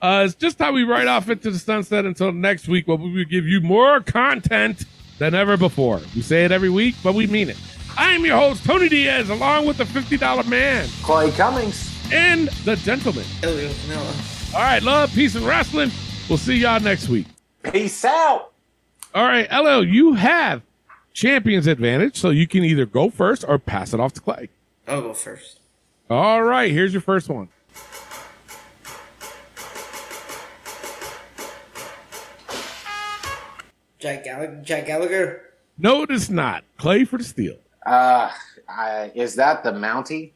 Uh, it's just how we ride off into the sunset until next week, where we will give you more content than ever before. We say it every week, but we mean it. I am your host, Tony Diaz, along with the $50 man Clay Cummings. and the gentleman. Elio Vanilla. All right, love, peace, and wrestling. We'll see y'all next week. Peace out. All right, LL, you have champion's advantage, so you can either go first or pass it off to Clay. I'll go first. All right, here's your first one. Jack Gallagher. Jack Gallagher. No, it is not. Clay for the steal. Uh, I, is that the Mountie?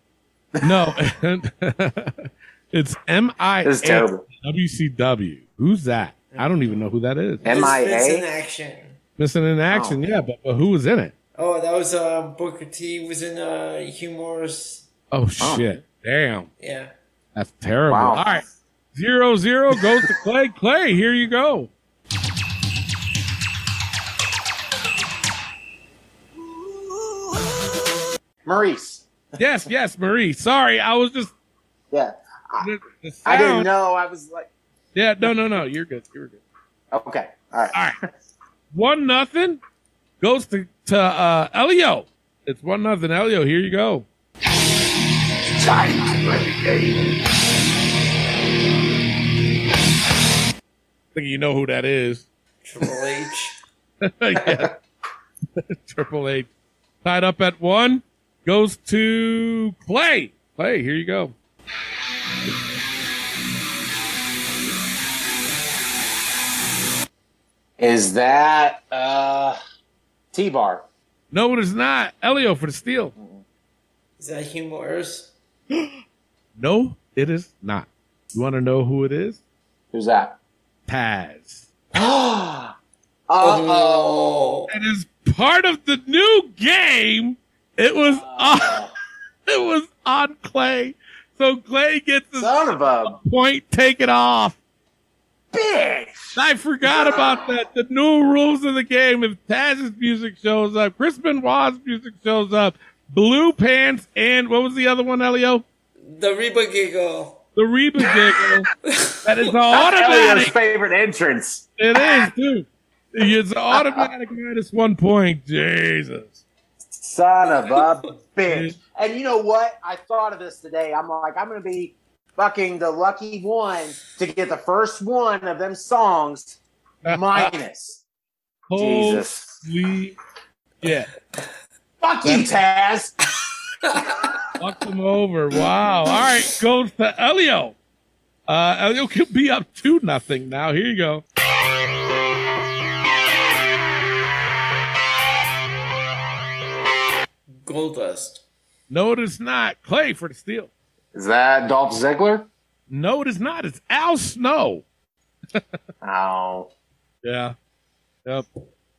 No, (laughs) (laughs) it's M I This terrible. WCW. Who's that? I don't even know who that is. M I A Misfits in action. Missing in action, yeah, but, but who was in it? Oh, that was uh, Booker T was in uh, Hugh Morrus. Oh shit! Damn, Yeah. that's terrible. Wow. All right, zero zero goes to Clay. Clay, here you go. Maurice. Yes, yes, Marie. Sorry, I was just Yeah. the, the I didn't know. I was like, Yeah, no, no, no. You're good. You're good. okay. All right. All right. One nothing goes to to uh, Elio. It's one nothing. Elio, here you go. I think you know who that is. Triple H. (laughs) yeah. (laughs) Triple H. Tied up at one. Goes to Clay. Clay, here you go. Is that uh, T Bar? No, it is not. Elio for the steal. Is that Hugh Morrus? (gasps) No, it is not. You want to know who it is? Who's that? Taz. (gasps) Uh oh. It is part of the new game. It was oh. on, (laughs) it was on Clay. So Clay gets his Son of a point taken off. bitch. I forgot about that. The new rules of the game. If Taz's music shows up, Chris Benoit's music shows up, Blue Pants, and what was the other one, Elio? The Reba Giggle. The Reba Giggle. (laughs) that is That's Elio's favorite entrance. It is, too. It's automatic minus one point. Jesus. Son of a (laughs) bitch. And you know what? I thought of this today. I'm like, I'm going to be fucking the lucky one to get the first one of them songs minus. (laughs) Jesus. Holy yeah. Fuck you, Taz. (laughs) Fuck them over. Wow. All right, goes to Elio. Uh, Elio could be up two nothing now. Here you go. Goldust. No, it is not. Clay for the steal. Is that Dolph Ziggler? No, it is not. It's Al Snow. (laughs) Oh. Yeah. Yep.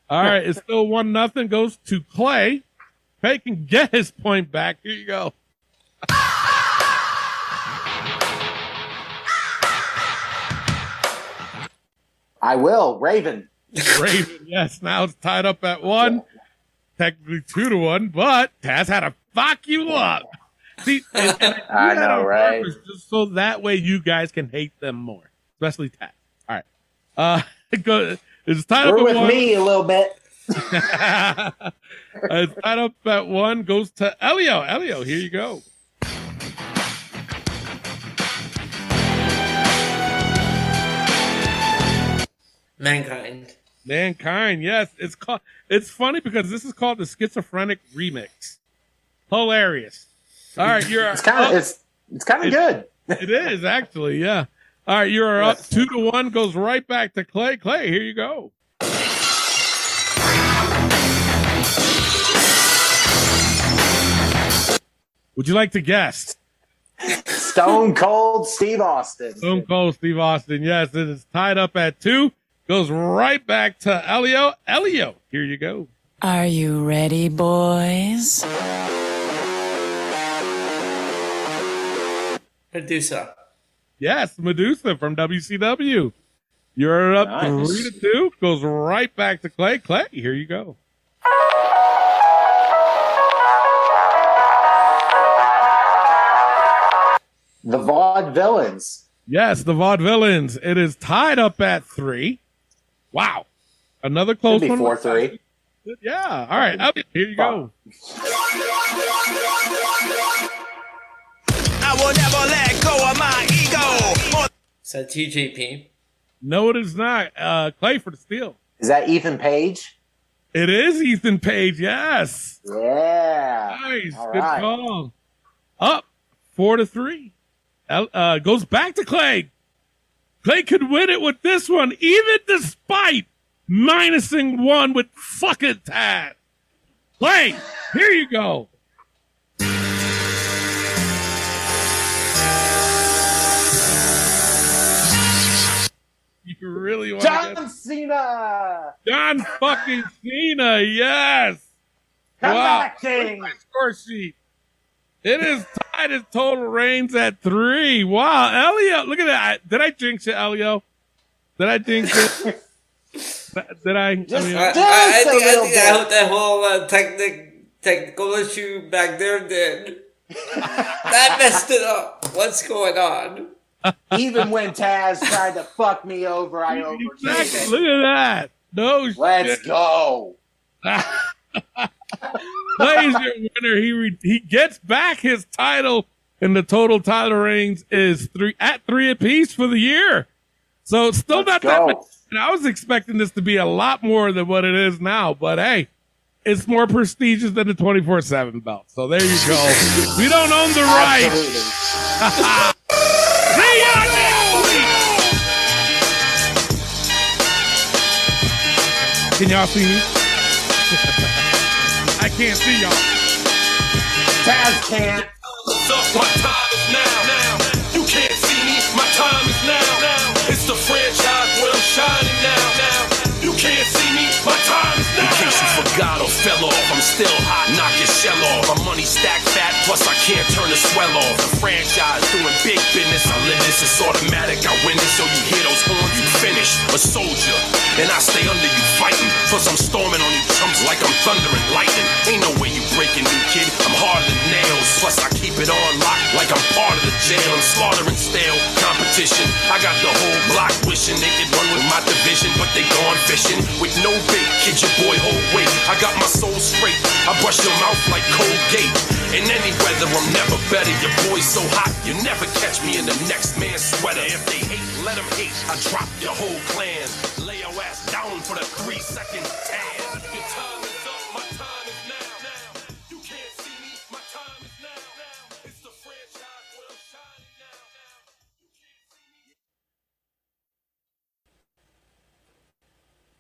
All right. It's still one nothing. Goes to Clay. Clay can get his point back. Here you go. I will. Raven. Raven, yes. Now it's tied up at one. Technically two to one, but Taz had to fuck you up. See, (laughs) and, and I do know, right? purpose Just so that way you guys can hate them more, especially Taz. All right. Uh, it (laughs) go, it's tied You're up with one. me a little bit. (laughs) it's tied up at one. Goes to Elio. Elio, here you go. Mankind. Mankind, yes. It's called. It's funny because this is called the schizophrenic remix. Hilarious. All right, you're It's kind of it's it's kind of good. It is actually, yeah. All right, you're up two to one. Goes right back to Clay. Clay, here you go. Would you like to guess? Stone Cold Steve Austin. Stone Cold Steve Austin. Yes, it is tied up at two. Goes right back to Elio. Elio, here you go. Are you ready, boys? Medusa. Yes, Medusa from WCW. You're up Nice. three to two. Goes right back to Clay. Clay, here you go. The Vaudevillains. Yes, the Vaudevillains. It is tied up at three. Wow. Another close Could be one. four three. Yeah. All right. Elliot, here you go. I will never let go of my ego. Is that TJP? No, it is not. Uh, Clay for the steal. Is that Ethan Page? It is Ethan Page. Yes. Yeah. Nice. All Good right. call. Up four to three. Uh, goes back to Clay. Clay could win it with this one, even despite minusing one with fucking Taz. Clay, here you go. You really want to John get Cena. John fucking Cena? Yes. Come Wow. back, King. Score sheet. It is tied as total reigns at three. Wow, Elio, look at that. Did I jinx it, Elio? Did I jinx it? (laughs) Did I? I Just- mean, I, I, I Just a think, I little think that, bit. that whole uh, technic, technical issue back there did. (laughs) that messed it up. What's going on? Even when Taz tried to fuck me over, I overcame exactly. it. Look at that. No Let's shit. go. (laughs) Clay's your winner. He re- he gets back his title, and the total title reigns is three at three apiece for the year. So still Let's not that much. And I was expecting this to be a lot more than what it is now, but hey, it's more prestigious than the twenty four seven belt. So there you go. we don't own the. Absolutely. (laughs) See ya next week. Can y'all see me? I can't see y'all. Taz can't. Up, my time is now. now. You can't see me, my time is now. now. It's the franchise where I'm shining now. now. You can't see me, my time is now. In case you forgot or fell off, I'm still hot, knock your shell off. My money stacked fat, plus I can't turn the swell off. The franchise doing big business. I live this, it's automatic. I win this, so you hear those horns, you finish. A soldier, and I stay under you fighting. Plus I'm storming on you chumps like I'm thunder and lightning. Ain't no way you breaking me, kid. I'm harder than nails. Plus I keep it on lock like I'm part of the jail. I'm slaughtering stale competition. I got the whole block wishing they could run with my division, but they gone fishing with no bait. Kid, your boy, hold weight. I got my soul straight. I brush your mouth like Colgate. In any weather, I'm never better. Your boy's so hot, you never catch me in the next man's sweater. If they hate, let them hate. I drop your whole clan. Lay your ass down for the three tan.